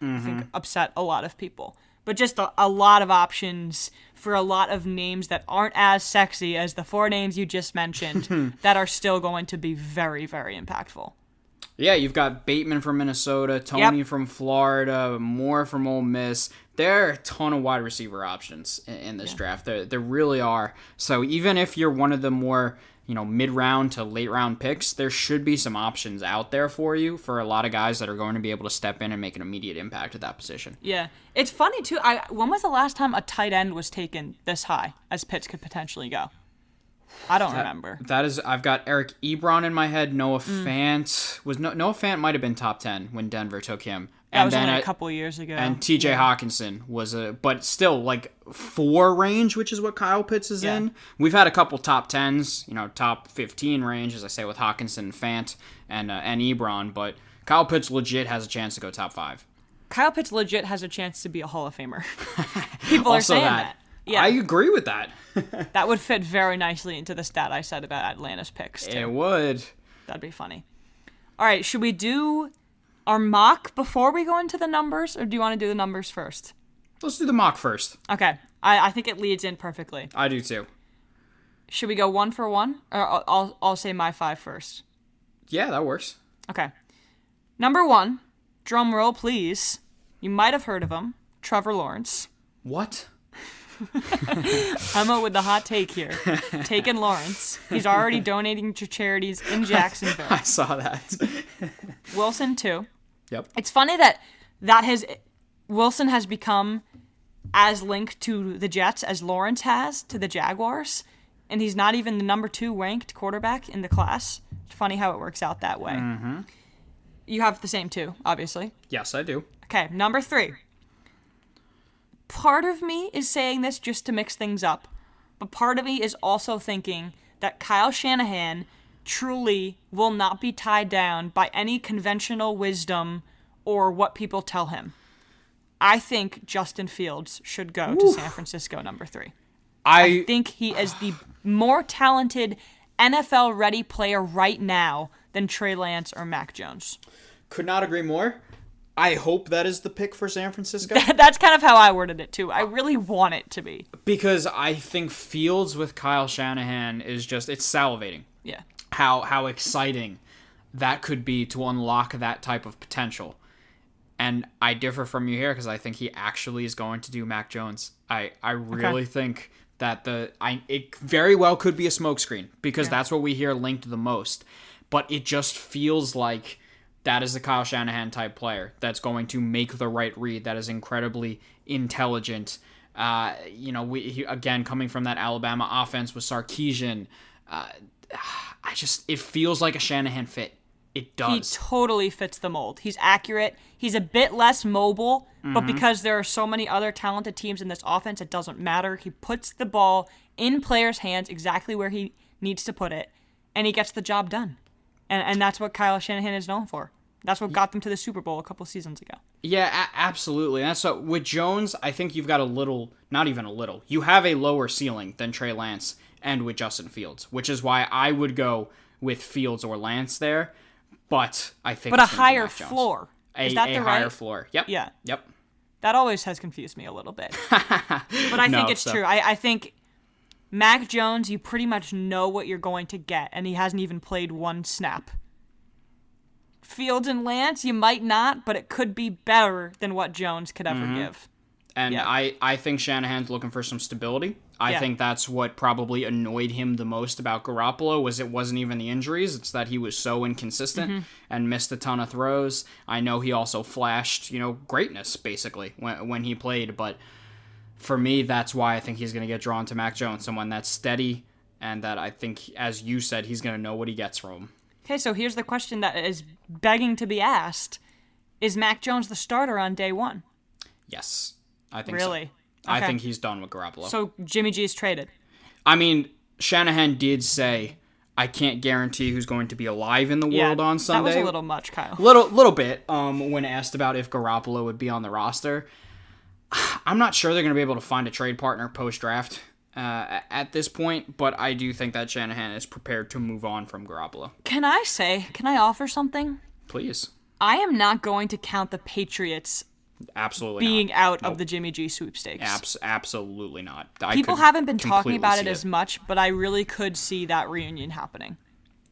[SPEAKER 1] I
[SPEAKER 2] Mm-hmm.
[SPEAKER 1] think upset a lot of people. But just a, a lot of options for a lot of names that aren't as sexy as the four names you just mentioned that are still going to be very very impactful.
[SPEAKER 2] Yeah, you've got Bateman from Minnesota, Toney from Florida, Moore from Ole Miss. There are a ton of wide receiver options in, in this draft. There, there really are. So even if you're one of the more you know mid round to late round picks, there should be some options out there for you for a lot of guys that are going to be able to step in and make an immediate impact at that position.
[SPEAKER 1] Yeah, it's funny too. I when was the last time a tight end was taken this high as Pitts could potentially go? I don't remember.
[SPEAKER 2] That is, I've got Eric Ebron in my head. Noah Fant was no, Noah Fant might have been top ten when Denver took him.
[SPEAKER 1] That was
[SPEAKER 2] then
[SPEAKER 1] only a couple years ago.
[SPEAKER 2] And TJ Hockenson was a, but still like four range, which is what Kyle Pitts is
[SPEAKER 1] Yeah.
[SPEAKER 2] in. We've had a couple top tens, you know, top fifteen range, as I say with Hockenson, Fant, and uh, and Ebron. But Kyle Pitts legit has a chance to go top five.
[SPEAKER 1] Kyle Pitts legit has a chance to be a Hall of Famer. People are saying
[SPEAKER 2] that,
[SPEAKER 1] that. Yeah,
[SPEAKER 2] I agree with that.
[SPEAKER 1] that would fit very nicely into the stat I said about Atlanta's picks. Too.
[SPEAKER 2] it would.
[SPEAKER 1] That'd be funny. All right, should we do our mock before we go into the numbers, or do you want to do the numbers first?
[SPEAKER 2] Let's do the mock first.
[SPEAKER 1] Okay, I, I think it leads in perfectly.
[SPEAKER 2] I do too.
[SPEAKER 1] Should we go one for one, or I'll I'll, I'll say my five first?
[SPEAKER 2] Yeah, that works.
[SPEAKER 1] Okay. Number one, drum roll please. You might have heard of him, Trevor Lawrence.
[SPEAKER 2] What?
[SPEAKER 1] Emma with the hot take here. Taking Lawrence. He's already donating to charities in Jacksonville.
[SPEAKER 2] I saw that.
[SPEAKER 1] Wilson too.
[SPEAKER 2] yep.
[SPEAKER 1] It's funny that that has Wilson has become as linked to the Jets as Lawrence has to the Jaguars. and he's not even the number two ranked quarterback in the class. It's funny how it works out that way.
[SPEAKER 2] Mm-hmm.
[SPEAKER 1] You have the same two, obviously.
[SPEAKER 2] Yes, I do.
[SPEAKER 1] Okay, number three. Part of me is saying this just to mix things up, but part of me is also thinking that Kyle Shanahan truly will not be tied down by any conventional wisdom or what people tell him. I think Justin Fields should go to San Francisco number three.
[SPEAKER 2] I,
[SPEAKER 1] think he is the more talented NFL ready player right now than Trey Lance or Mac Jones.
[SPEAKER 2] could not agree more. I hope that is the pick for San Francisco
[SPEAKER 1] That's kind of how I worded it too. I uh, really want it to be.
[SPEAKER 2] because I think Fields with Kyle Shanahan is just it's salivating.
[SPEAKER 1] Yeah.
[SPEAKER 2] how how exciting that could be to unlock that type of potential. And I differ from you here because I think he actually is going to do Mac Jones. I I really think that the I it very well could be a smokescreen because that's what we hear linked the most. But it just feels like that is the Kyle Shanahan type player that's going to make the right read. That is incredibly intelligent. Uh, you know, we he, again coming from that Alabama offense with Sarkisian. Uh, I just it feels like a Shanahan fit. It does.
[SPEAKER 1] He totally fits the mold. He's accurate. He's a bit less mobile, but because there are so many other talented teams in this offense, it doesn't matter. He puts the ball in players' hands exactly where he needs to put it, and he gets the job done. And and that's what Kyle Shanahan is known for. That's what got them to the Super Bowl a couple seasons ago.
[SPEAKER 2] Yeah, a- absolutely. That's so with Jones, I think you've got a little, not even a little. You have a lower ceiling than Trey Lance and with Justin Fields, which is why I would go with Fields or Lance there. But I think
[SPEAKER 1] But a
[SPEAKER 2] it's gonna be
[SPEAKER 1] higher floor.
[SPEAKER 2] A,
[SPEAKER 1] is that
[SPEAKER 2] a
[SPEAKER 1] the
[SPEAKER 2] higher
[SPEAKER 1] right?
[SPEAKER 2] floor. Yep.
[SPEAKER 1] Yeah.
[SPEAKER 2] Yep.
[SPEAKER 1] That always has confused me a little bit. but I
[SPEAKER 2] No,
[SPEAKER 1] think it's
[SPEAKER 2] so-
[SPEAKER 1] true. I, I think Mac Jones, you pretty much know what you're going to get, and he hasn't even played one snap. Fields and Lance, you might not, but it could be better than what Jones could ever
[SPEAKER 2] Mm-hmm.
[SPEAKER 1] give.
[SPEAKER 2] And
[SPEAKER 1] Yeah.
[SPEAKER 2] I, I think Shanahan's looking for some stability. I
[SPEAKER 1] Yeah.
[SPEAKER 2] think that's what probably annoyed him the most about Garoppolo was it wasn't even the injuries, it's that he was so inconsistent
[SPEAKER 1] Mm-hmm.
[SPEAKER 2] and missed a ton of throws. I know he also flashed, you know, greatness basically when when he played, but for me that's why I think he's going to get drawn to Mac Jones, someone that's steady and that I think as you said he's going to know what he gets from him.
[SPEAKER 1] Okay, so here's the question that is begging to be asked Is Mac Jones the starter on day one?
[SPEAKER 2] Yes. I think so.
[SPEAKER 1] Really?
[SPEAKER 2] I think he's done with Garoppolo.
[SPEAKER 1] So Jimmy G is traded.
[SPEAKER 2] I mean, Shanahan did say, "I can't guarantee who's going to be alive in the
[SPEAKER 1] Yeah,
[SPEAKER 2] world on Sunday."
[SPEAKER 1] That was a little much, Kyle.
[SPEAKER 2] little, little bit. Um, when asked about if Garoppolo would be on the roster, I'm not sure they're going to be able to find a trade partner post draft uh, at this point. But I do think that Shanahan is prepared to move on from Garoppolo.
[SPEAKER 1] Can I say, can I offer something?
[SPEAKER 2] Please,
[SPEAKER 1] I am not going to count the Patriots
[SPEAKER 2] absolutely
[SPEAKER 1] being
[SPEAKER 2] not.
[SPEAKER 1] out of the Jimmy G sweepstakes.
[SPEAKER 2] Abs- absolutely not. I
[SPEAKER 1] People haven't been talking about it
[SPEAKER 2] see
[SPEAKER 1] as much, but I really could see that reunion happening.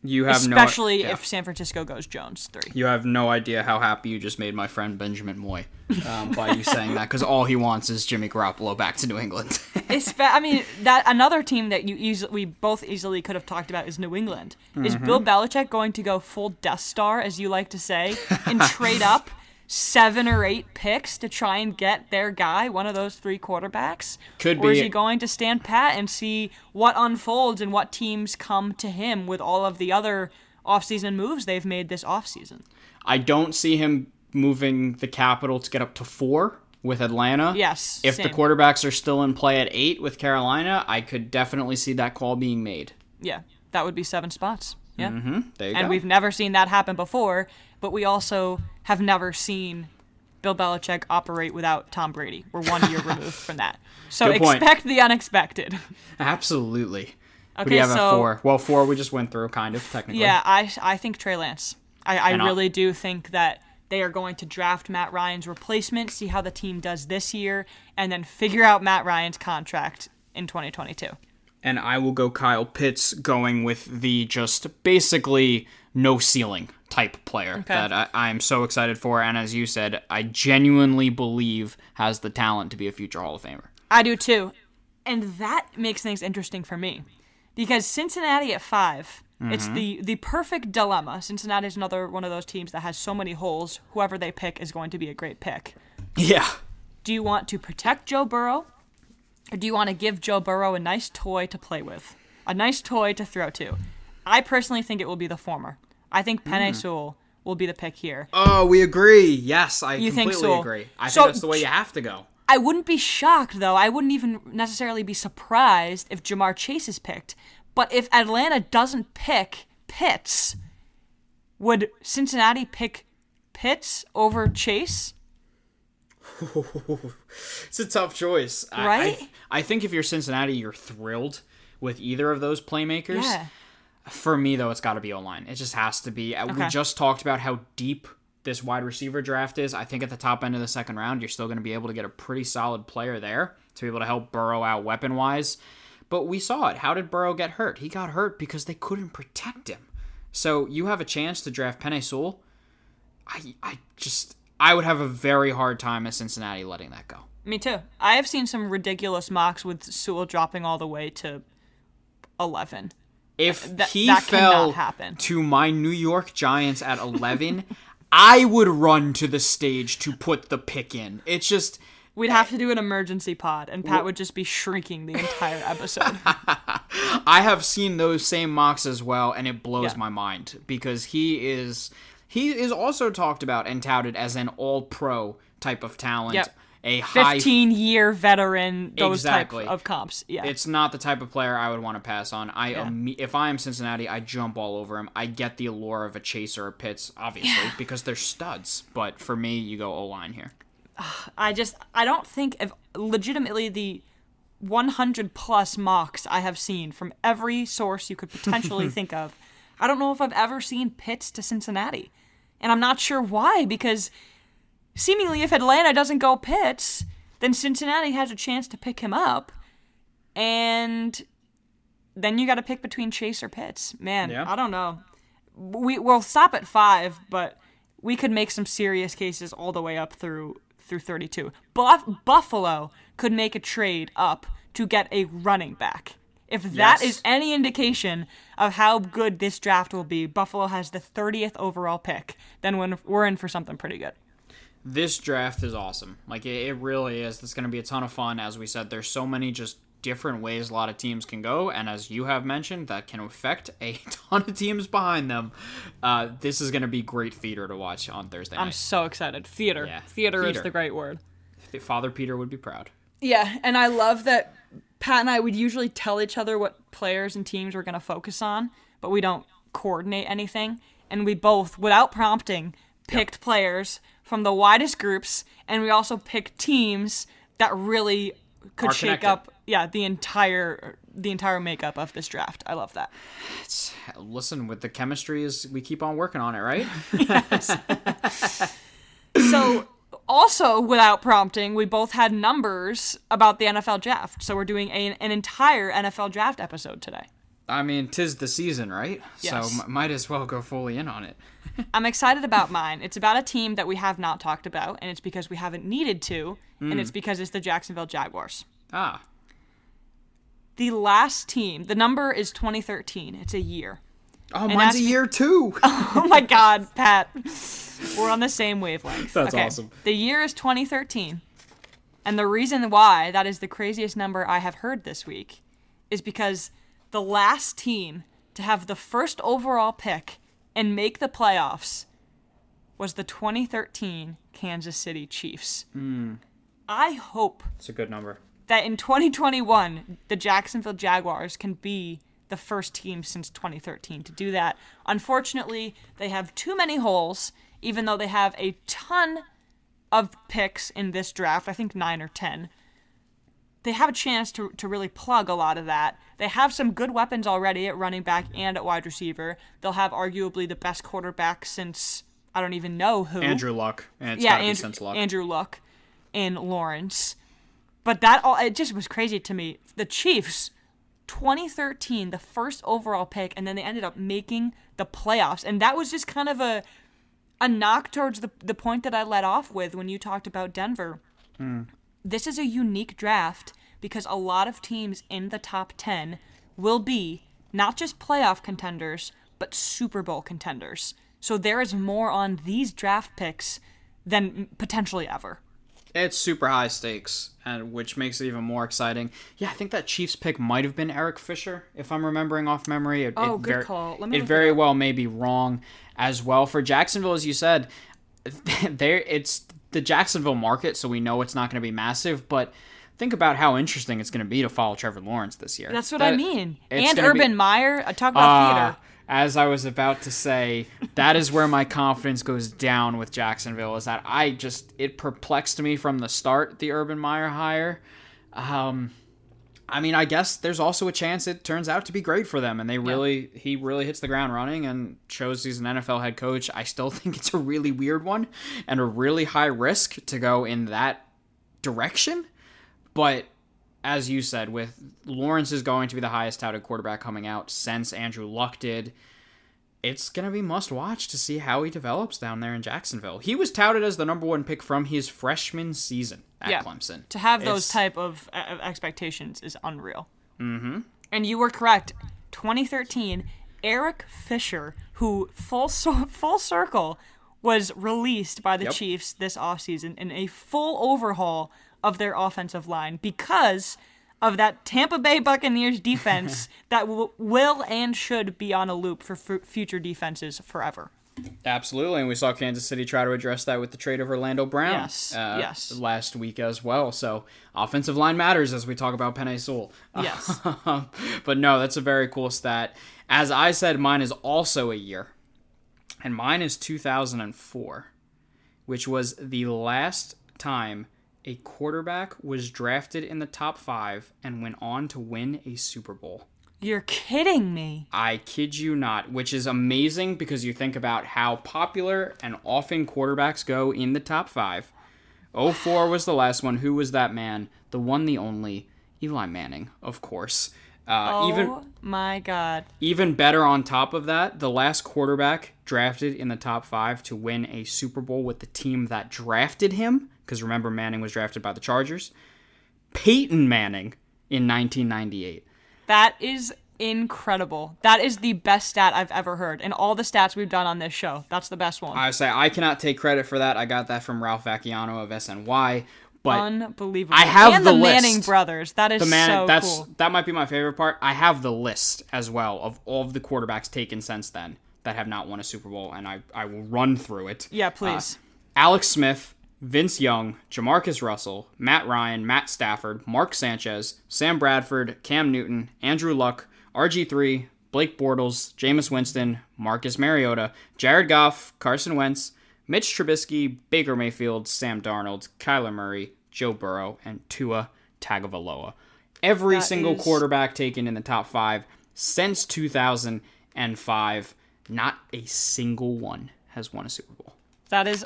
[SPEAKER 2] You have
[SPEAKER 1] Especially
[SPEAKER 2] no, yeah.
[SPEAKER 1] if San Francisco goes Jones 3.
[SPEAKER 2] You have no idea how happy you just made my friend Benjamin Moy um, by you saying that because all he wants is Jimmy Garoppolo back to New England.
[SPEAKER 1] I mean, that another team that you easily, we both easily could have talked about is New England. Is
[SPEAKER 2] Mm-hmm.
[SPEAKER 1] Bill Belichick going to go full Death Star, as you like to say, and trade up seven or eight picks to try and get their guy, one of those three quarterbacks?
[SPEAKER 2] Could
[SPEAKER 1] or is
[SPEAKER 2] be.
[SPEAKER 1] he going to stand pat and see what unfolds and what teams come to him with all of the other offseason moves they've made this offseason?
[SPEAKER 2] I don't see him moving the capital to get up to four with Atlanta.
[SPEAKER 1] Yes.
[SPEAKER 2] If the quarterbacks are still in play at eight with Carolina, I could definitely see that call being made.
[SPEAKER 1] Yeah, that would be seven spots. Yeah.
[SPEAKER 2] Mm-hmm. There you
[SPEAKER 1] and
[SPEAKER 2] go.
[SPEAKER 1] we've never seen that happen before, but we also have never seen Bill Belichick operate without Tom Brady. We're one year removed from that. So expect the unexpected.
[SPEAKER 2] Absolutely.
[SPEAKER 1] Okay,
[SPEAKER 2] have
[SPEAKER 1] so-
[SPEAKER 2] four? Well, four we just went through, kind of technically.
[SPEAKER 1] Yeah, I I think Trey Lance. I, I
[SPEAKER 2] And I'll-
[SPEAKER 1] really do think that they are going to draft Matt Ryan's replacement, see how the team does this year, and then figure out Matt Ryan's contract in 2022.
[SPEAKER 2] and I will go Kyle Pitts going with the just basically no ceiling type player that I, I am so excited for. And as you said, I genuinely believe has the talent to be a future Hall of Famer.
[SPEAKER 1] I do too. And that makes things interesting for me. Because Cincinnati at 5 it's
[SPEAKER 2] Mm-hmm.
[SPEAKER 1] the the perfect dilemma. Cincinnati is another one of those teams that has so many holes. Whoever they pick is going to be a great pick.
[SPEAKER 2] Yeah.
[SPEAKER 1] Do you want to protect Joe Burrow? Or do you want to give Joe Burrow a nice toy to play with? a nice toy to throw to. I personally think it will be the former. I think.
[SPEAKER 2] Penei
[SPEAKER 1] hmm. Sewell will be the pick here.
[SPEAKER 2] Oh, we agree. Yes, I
[SPEAKER 1] You think
[SPEAKER 2] completely
[SPEAKER 1] so?
[SPEAKER 2] agree. I
[SPEAKER 1] So-
[SPEAKER 2] think that's the way you have to go.
[SPEAKER 1] I wouldn't be shocked though. I wouldn't even necessarily be surprised if Ja'Marr Chase is picked. But if Atlanta doesn't pick Pitts, would Cincinnati pick Pitts over Chase?
[SPEAKER 2] It's a tough choice, I-
[SPEAKER 1] Right?
[SPEAKER 2] I, I think if you're Cincinnati, you're thrilled with either of those playmakers.
[SPEAKER 1] Yeah.
[SPEAKER 2] For me, though, it's got to be O line. It just has to be. Uh, We just talked about how deep this wide receiver draft is. I think at the top end of the second round, you're still going to be able to get a pretty solid player there to be able to help Burrow out weapon wise. But we saw it. How did Burrow get hurt? He got hurt because they couldn't protect him. So you have a chance to draft Penei Sewell. I, I just, I would have a very hard time at Cincinnati letting that go.
[SPEAKER 1] Me too. I have seen some ridiculous mocks with Sewell dropping all the way to 11.
[SPEAKER 2] If
[SPEAKER 1] That-
[SPEAKER 2] he
[SPEAKER 1] that
[SPEAKER 2] fell to my New York Giants at 11, I would run to the stage to put the pick in. It's just
[SPEAKER 1] We'd have to do an emergency pod, and Pat would just be shrieking the entire episode.
[SPEAKER 2] I have seen those same mocks as well, and it blows
[SPEAKER 1] Yeah.
[SPEAKER 2] my mind because he is he is also talked about and touted as an all pro type of talent.
[SPEAKER 1] Yep.
[SPEAKER 2] A high
[SPEAKER 1] 15 year veteran, those
[SPEAKER 2] Exactly.
[SPEAKER 1] type of comps. Yeah.
[SPEAKER 2] It's not the type of player I would want to pass on. I imme- if I am Cincinnati, I jump all over him. I get the allure of a chaser or Pitts, obviously, because they're studs. But for me, you go O line here.
[SPEAKER 1] I just I don't think of legitimately the 100 plus mocks I have seen from every source you could potentially think of. I don't know if I've ever seen Pitts to Cincinnati. And I'm not sure why because seemingly if Atlanta doesn't go Pitts, then Cincinnati has a chance to pick him up and then you got to pick between Chase or Pitts. Man,
[SPEAKER 2] Yeah.
[SPEAKER 1] I don't know. We we'll stop at 5, but we could make some serious cases all the way up through through 32. Buff- Buffalo could make a trade up to get a running back. If that
[SPEAKER 2] Yes.
[SPEAKER 1] is any indication of how good this draft will be, Buffalo has the 30th overall pick. Then when we're in for something pretty good.
[SPEAKER 2] This draft is awesome. Like it, it really is. It's going to be a ton of fun. As we said, there's so many just different ways a lot of teams can go, and as you have mentioned, that can affect a ton of teams behind them. Uh, this is going to be great theater to watch on Thursday
[SPEAKER 1] I'm
[SPEAKER 2] night.
[SPEAKER 1] so excited. Theater.
[SPEAKER 2] Yeah,
[SPEAKER 1] Theater, is the great word.
[SPEAKER 2] Father Peter would be proud.
[SPEAKER 1] Yeah, and I love that Pat and I would usually tell each other what players and teams we're going to focus on, but we don't coordinate anything. And we both, without prompting, picked players from the widest groups, and we also pick teams that really could shake up, yeah, the entire the entire makeup of this draft. I love that.
[SPEAKER 2] Listen, with the chemistry, is we keep on working on it, right?
[SPEAKER 1] So, also without prompting, we both had numbers about the NFL draft. So we're doing a, an entire NFL draft episode today.
[SPEAKER 2] I mean, tis the season, right?
[SPEAKER 1] Yes.
[SPEAKER 2] So m- might as well go fully in on it.
[SPEAKER 1] I'm excited about mine. It's about a team that we have not talked about, and it's because we haven't needed to, and it's because it's the Jacksonville Jaguars.
[SPEAKER 2] Ah,
[SPEAKER 1] The last team, the number is 2013. It's a year.
[SPEAKER 2] oh,
[SPEAKER 1] that's
[SPEAKER 2] mine's a year too.
[SPEAKER 1] Oh my God, Pat. We're on the same wavelength.
[SPEAKER 2] That's
[SPEAKER 1] Okay.
[SPEAKER 2] awesome.
[SPEAKER 1] The year is 2013. And the reason why that is the craziest number I have heard this week is because the last team to have the first overall pick and make the playoffs was the 2013 Kansas City Chiefs.
[SPEAKER 2] Hmm.
[SPEAKER 1] I hope
[SPEAKER 2] It's a good number.
[SPEAKER 1] that in 2021 the Jacksonville Jaguars can be the first team since 2013 to do that. Unfortunately, they have too many holes even though they have a ton of picks in this draft, I think 9 or 10. They have a chance to to really plug a lot of that. They have some good weapons already at running back and at wide receiver. They'll have arguably the best quarterback since I don't even know who
[SPEAKER 2] Andrew Luck. And it's
[SPEAKER 1] yeah, Andrew,
[SPEAKER 2] since Luck.
[SPEAKER 1] Andrew Luck in Lawrence. But that all it just was crazy to me. The Chiefs, 2013, the first overall pick, and then they ended up making the playoffs, and that was just kind of a a knock towards the the point that I let off with when you talked about Denver. Hmm. This is a unique draft because a lot of teams in the top 10 will be not just playoff contenders, but Super Bowl contenders. So there is more on these draft picks than potentially ever.
[SPEAKER 2] It's super high stakes, and which makes it even more exciting. Yeah, I think that Chiefs pick might have been Eric Fisher, if I'm remembering off memory. It,
[SPEAKER 1] Oh,
[SPEAKER 2] it
[SPEAKER 1] good
[SPEAKER 2] ver-
[SPEAKER 1] call. Let me
[SPEAKER 2] it very well may be wrong as well for Jacksonville, as you said. There, it's the Jacksonville market, so we know it's not going to be massive. But think about how interesting it's going to be to follow Trevor Lawrence this year.
[SPEAKER 1] That's what I mean. And
[SPEAKER 2] gonna be-
[SPEAKER 1] Urban Meyer. I talk about
[SPEAKER 2] Ah,
[SPEAKER 1] theater.
[SPEAKER 2] as I was about to say, that is where my confidence goes down with Jacksonville. Is that I just it perplexed me from the start the Urban Meyer hire. Um, I mean, I guess there's also a chance it turns out to be great for them, and they really he really hits the ground running and shows he's an NFL head coach. I still think it's a really weird one and a really high risk to go in that direction, but as you said, with Lawrence is going to be the highest touted quarterback coming out since Andrew Luck did. It's going to be must watch to see how he develops down there in Jacksonville. He was touted as the number one pick from his freshman season at
[SPEAKER 1] Yeah.
[SPEAKER 2] Clemson.
[SPEAKER 1] To have those
[SPEAKER 2] It's-
[SPEAKER 1] type of, uh, expectations is unreal. Mm-hmm. And you were correct. 2013, Eric Fisher, who full so- full circle was released by the
[SPEAKER 2] Yep.
[SPEAKER 1] Chiefs this offseason in a full overhaul of their offensive line because of that Tampa Bay Buccaneers defense that w- will and should be on a loop for f- future defenses forever.
[SPEAKER 2] Absolutely, and we saw Kansas City try to address that with the trade of Orlando Brown.
[SPEAKER 1] Yes,
[SPEAKER 2] uh,
[SPEAKER 1] yes.
[SPEAKER 2] last week as well. So offensive line matters as we talk about Penei Sewell.
[SPEAKER 1] Yes.
[SPEAKER 2] but no, that's a very cool stat. As I said, mine is also a year, and mine is 2004, which was the last time a quarterback was drafted in the top five and went on to win a Super Bowl.
[SPEAKER 1] You're kidding me.
[SPEAKER 2] I kid you not, which is amazing because you think about how popular and often quarterbacks go in the top five. 04 was the last one. Who was that man? The one, the only, Eli Manning, of course. Uh,
[SPEAKER 1] Oh
[SPEAKER 2] even
[SPEAKER 1] my god.
[SPEAKER 2] even better on top of that, the last quarterback drafted in the top five to win a Super Bowl with the team that drafted him, because remember Manning was drafted by the Chargers, Peyton Manning in 1998.
[SPEAKER 1] That is incredible. That is the best stat I've ever heard. In all the stats we've done on this show, that's the best one.
[SPEAKER 2] I say I cannot take credit for that. I got that from Ralph Vacchiano of SNY. But
[SPEAKER 1] Unbelievable.
[SPEAKER 2] I have
[SPEAKER 1] and
[SPEAKER 2] the
[SPEAKER 1] the Manning
[SPEAKER 2] list.
[SPEAKER 1] brothers. That is
[SPEAKER 2] the man,
[SPEAKER 1] so
[SPEAKER 2] that's
[SPEAKER 1] cool.
[SPEAKER 2] that might be my favorite part. I have the list as well of all of the quarterbacks taken since then that have not won a Super Bowl, and I I will run through it.
[SPEAKER 1] Yeah, uh, please.
[SPEAKER 2] Alex Smith, Vince Young, JaMarcus Russell, Matt Ryan, Matt Stafford, Mark Sanchez, Sam Bradford, Cam Newton, Andrew Luck, RG3, Blake Bortles, Jameis Winston, Marcus Mariota, Jared Goff, Carson Wentz, Mitch Trubisky, Baker Mayfield, Sam Darnold, Kyler Murray, Joe Burrow, and Tua Tagovailoa. Every
[SPEAKER 1] That
[SPEAKER 2] single
[SPEAKER 1] is-
[SPEAKER 2] quarterback taken in the top five since 2005, not a single one has won a Super Bowl.
[SPEAKER 1] that is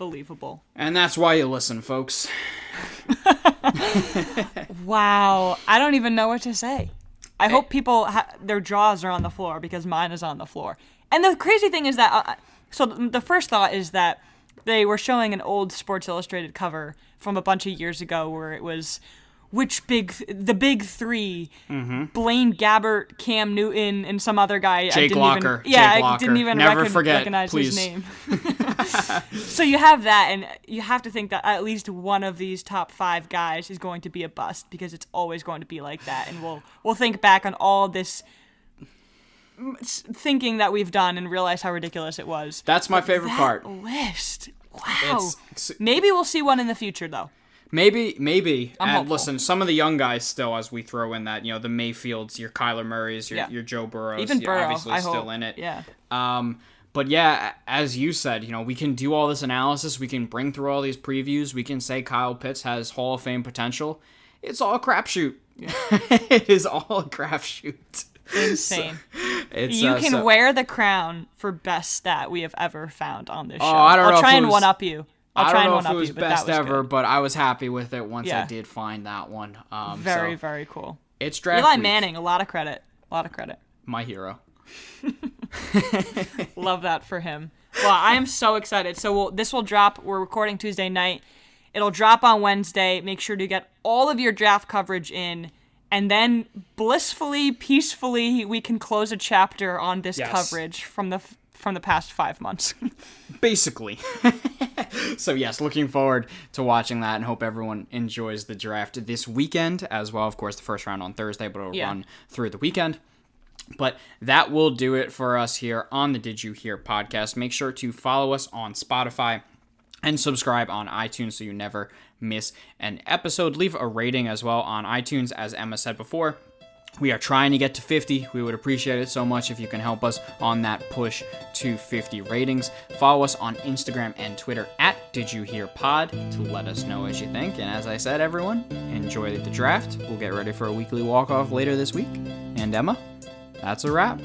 [SPEAKER 1] unbelievable.
[SPEAKER 2] And that's why you listen, folks.
[SPEAKER 1] Wow. I don't even know what to say. I hope people ha- their jaws are on the floor because mine is on the floor. And the crazy thing is that uh, so th- the first thought is that they were showing an old Sports Illustrated cover from a bunch of years ago where it was which big the big 3 mm-hmm. Blaine Gabbert, Cam Newton, and some other guy. I
[SPEAKER 2] Jake
[SPEAKER 1] didn't
[SPEAKER 2] Locker.
[SPEAKER 1] Even, yeah,
[SPEAKER 2] Jake
[SPEAKER 1] I didn't even
[SPEAKER 2] Never
[SPEAKER 1] recon-
[SPEAKER 2] forget,
[SPEAKER 1] recognize
[SPEAKER 2] please.
[SPEAKER 1] his name. so you have that, and you have to think that at least one of these top five guys is going to be a bust because it's always going to be like that, and we'll we'll think back on all this thinking that we've done and realize how ridiculous it was.
[SPEAKER 2] That's my favorite
[SPEAKER 1] that
[SPEAKER 2] part.
[SPEAKER 1] list, wow.
[SPEAKER 2] It's- it's-
[SPEAKER 1] Maybe we'll see one in the future, though.
[SPEAKER 2] Maybe, maybe.
[SPEAKER 1] I'm
[SPEAKER 2] and
[SPEAKER 1] hopeful.
[SPEAKER 2] listen, some of the young guys still, as we throw in that, you know, the Mayfields, your Kyler Murrays, your,
[SPEAKER 1] Yeah.
[SPEAKER 2] your Joe Burrows,
[SPEAKER 1] Even Burrow,
[SPEAKER 2] obviously
[SPEAKER 1] I
[SPEAKER 2] still
[SPEAKER 1] hope.
[SPEAKER 2] in it.
[SPEAKER 1] Yeah.
[SPEAKER 2] Um, but yeah, as you said, you know, we can do all this analysis. We can bring through all these previews. We can say Kyle Pitts has Hall of Fame potential. It's all a crapshoot. it is all a crapshoot.
[SPEAKER 1] Insane.
[SPEAKER 2] It's,
[SPEAKER 1] you
[SPEAKER 2] uh,
[SPEAKER 1] can
[SPEAKER 2] so-
[SPEAKER 1] wear the crown for best stat we have ever found on this show.
[SPEAKER 2] Oh, I don't
[SPEAKER 1] will
[SPEAKER 2] know
[SPEAKER 1] try and one up you. I'll
[SPEAKER 2] I don't know if it was
[SPEAKER 1] you,
[SPEAKER 2] best
[SPEAKER 1] was
[SPEAKER 2] ever,
[SPEAKER 1] good.
[SPEAKER 2] but I was happy with it once I did find that one. Um,
[SPEAKER 1] Very,
[SPEAKER 2] so
[SPEAKER 1] very cool.
[SPEAKER 2] it's draft
[SPEAKER 1] Eli
[SPEAKER 2] week.
[SPEAKER 1] Manning, a lot of credit. A lot of credit.
[SPEAKER 2] my hero.
[SPEAKER 1] Love that for him. Well, I am so excited. So we'll, this will drop. We're recording Tuesday night. It'll drop on Wednesday. Make sure to get all of your draft coverage in, and then blissfully, peacefully, we can close a chapter on this
[SPEAKER 2] Yes.
[SPEAKER 1] coverage from the from the past five months.
[SPEAKER 2] Basically. so yes, looking forward to watching that and hope everyone enjoys the draft this weekend as well. Of course, the first round on Thursday, but it'll
[SPEAKER 1] Yeah.
[SPEAKER 2] run through the weekend. But that will do it for us here on the Did You Hear podcast. Make sure to follow us on Spotify and subscribe on iTunes so you never miss an episode. Leave a rating as well on iTunes, as Emma said before. We are trying to get to 50. We would appreciate it so much if you can help us on that push to 50 ratings. Follow us on Instagram and Twitter at Did You Hear Pod to let us know what you think. And as I said, everyone, enjoy the draft. We'll get ready for a weekly walk off later this week. And Emma, that's a wrap.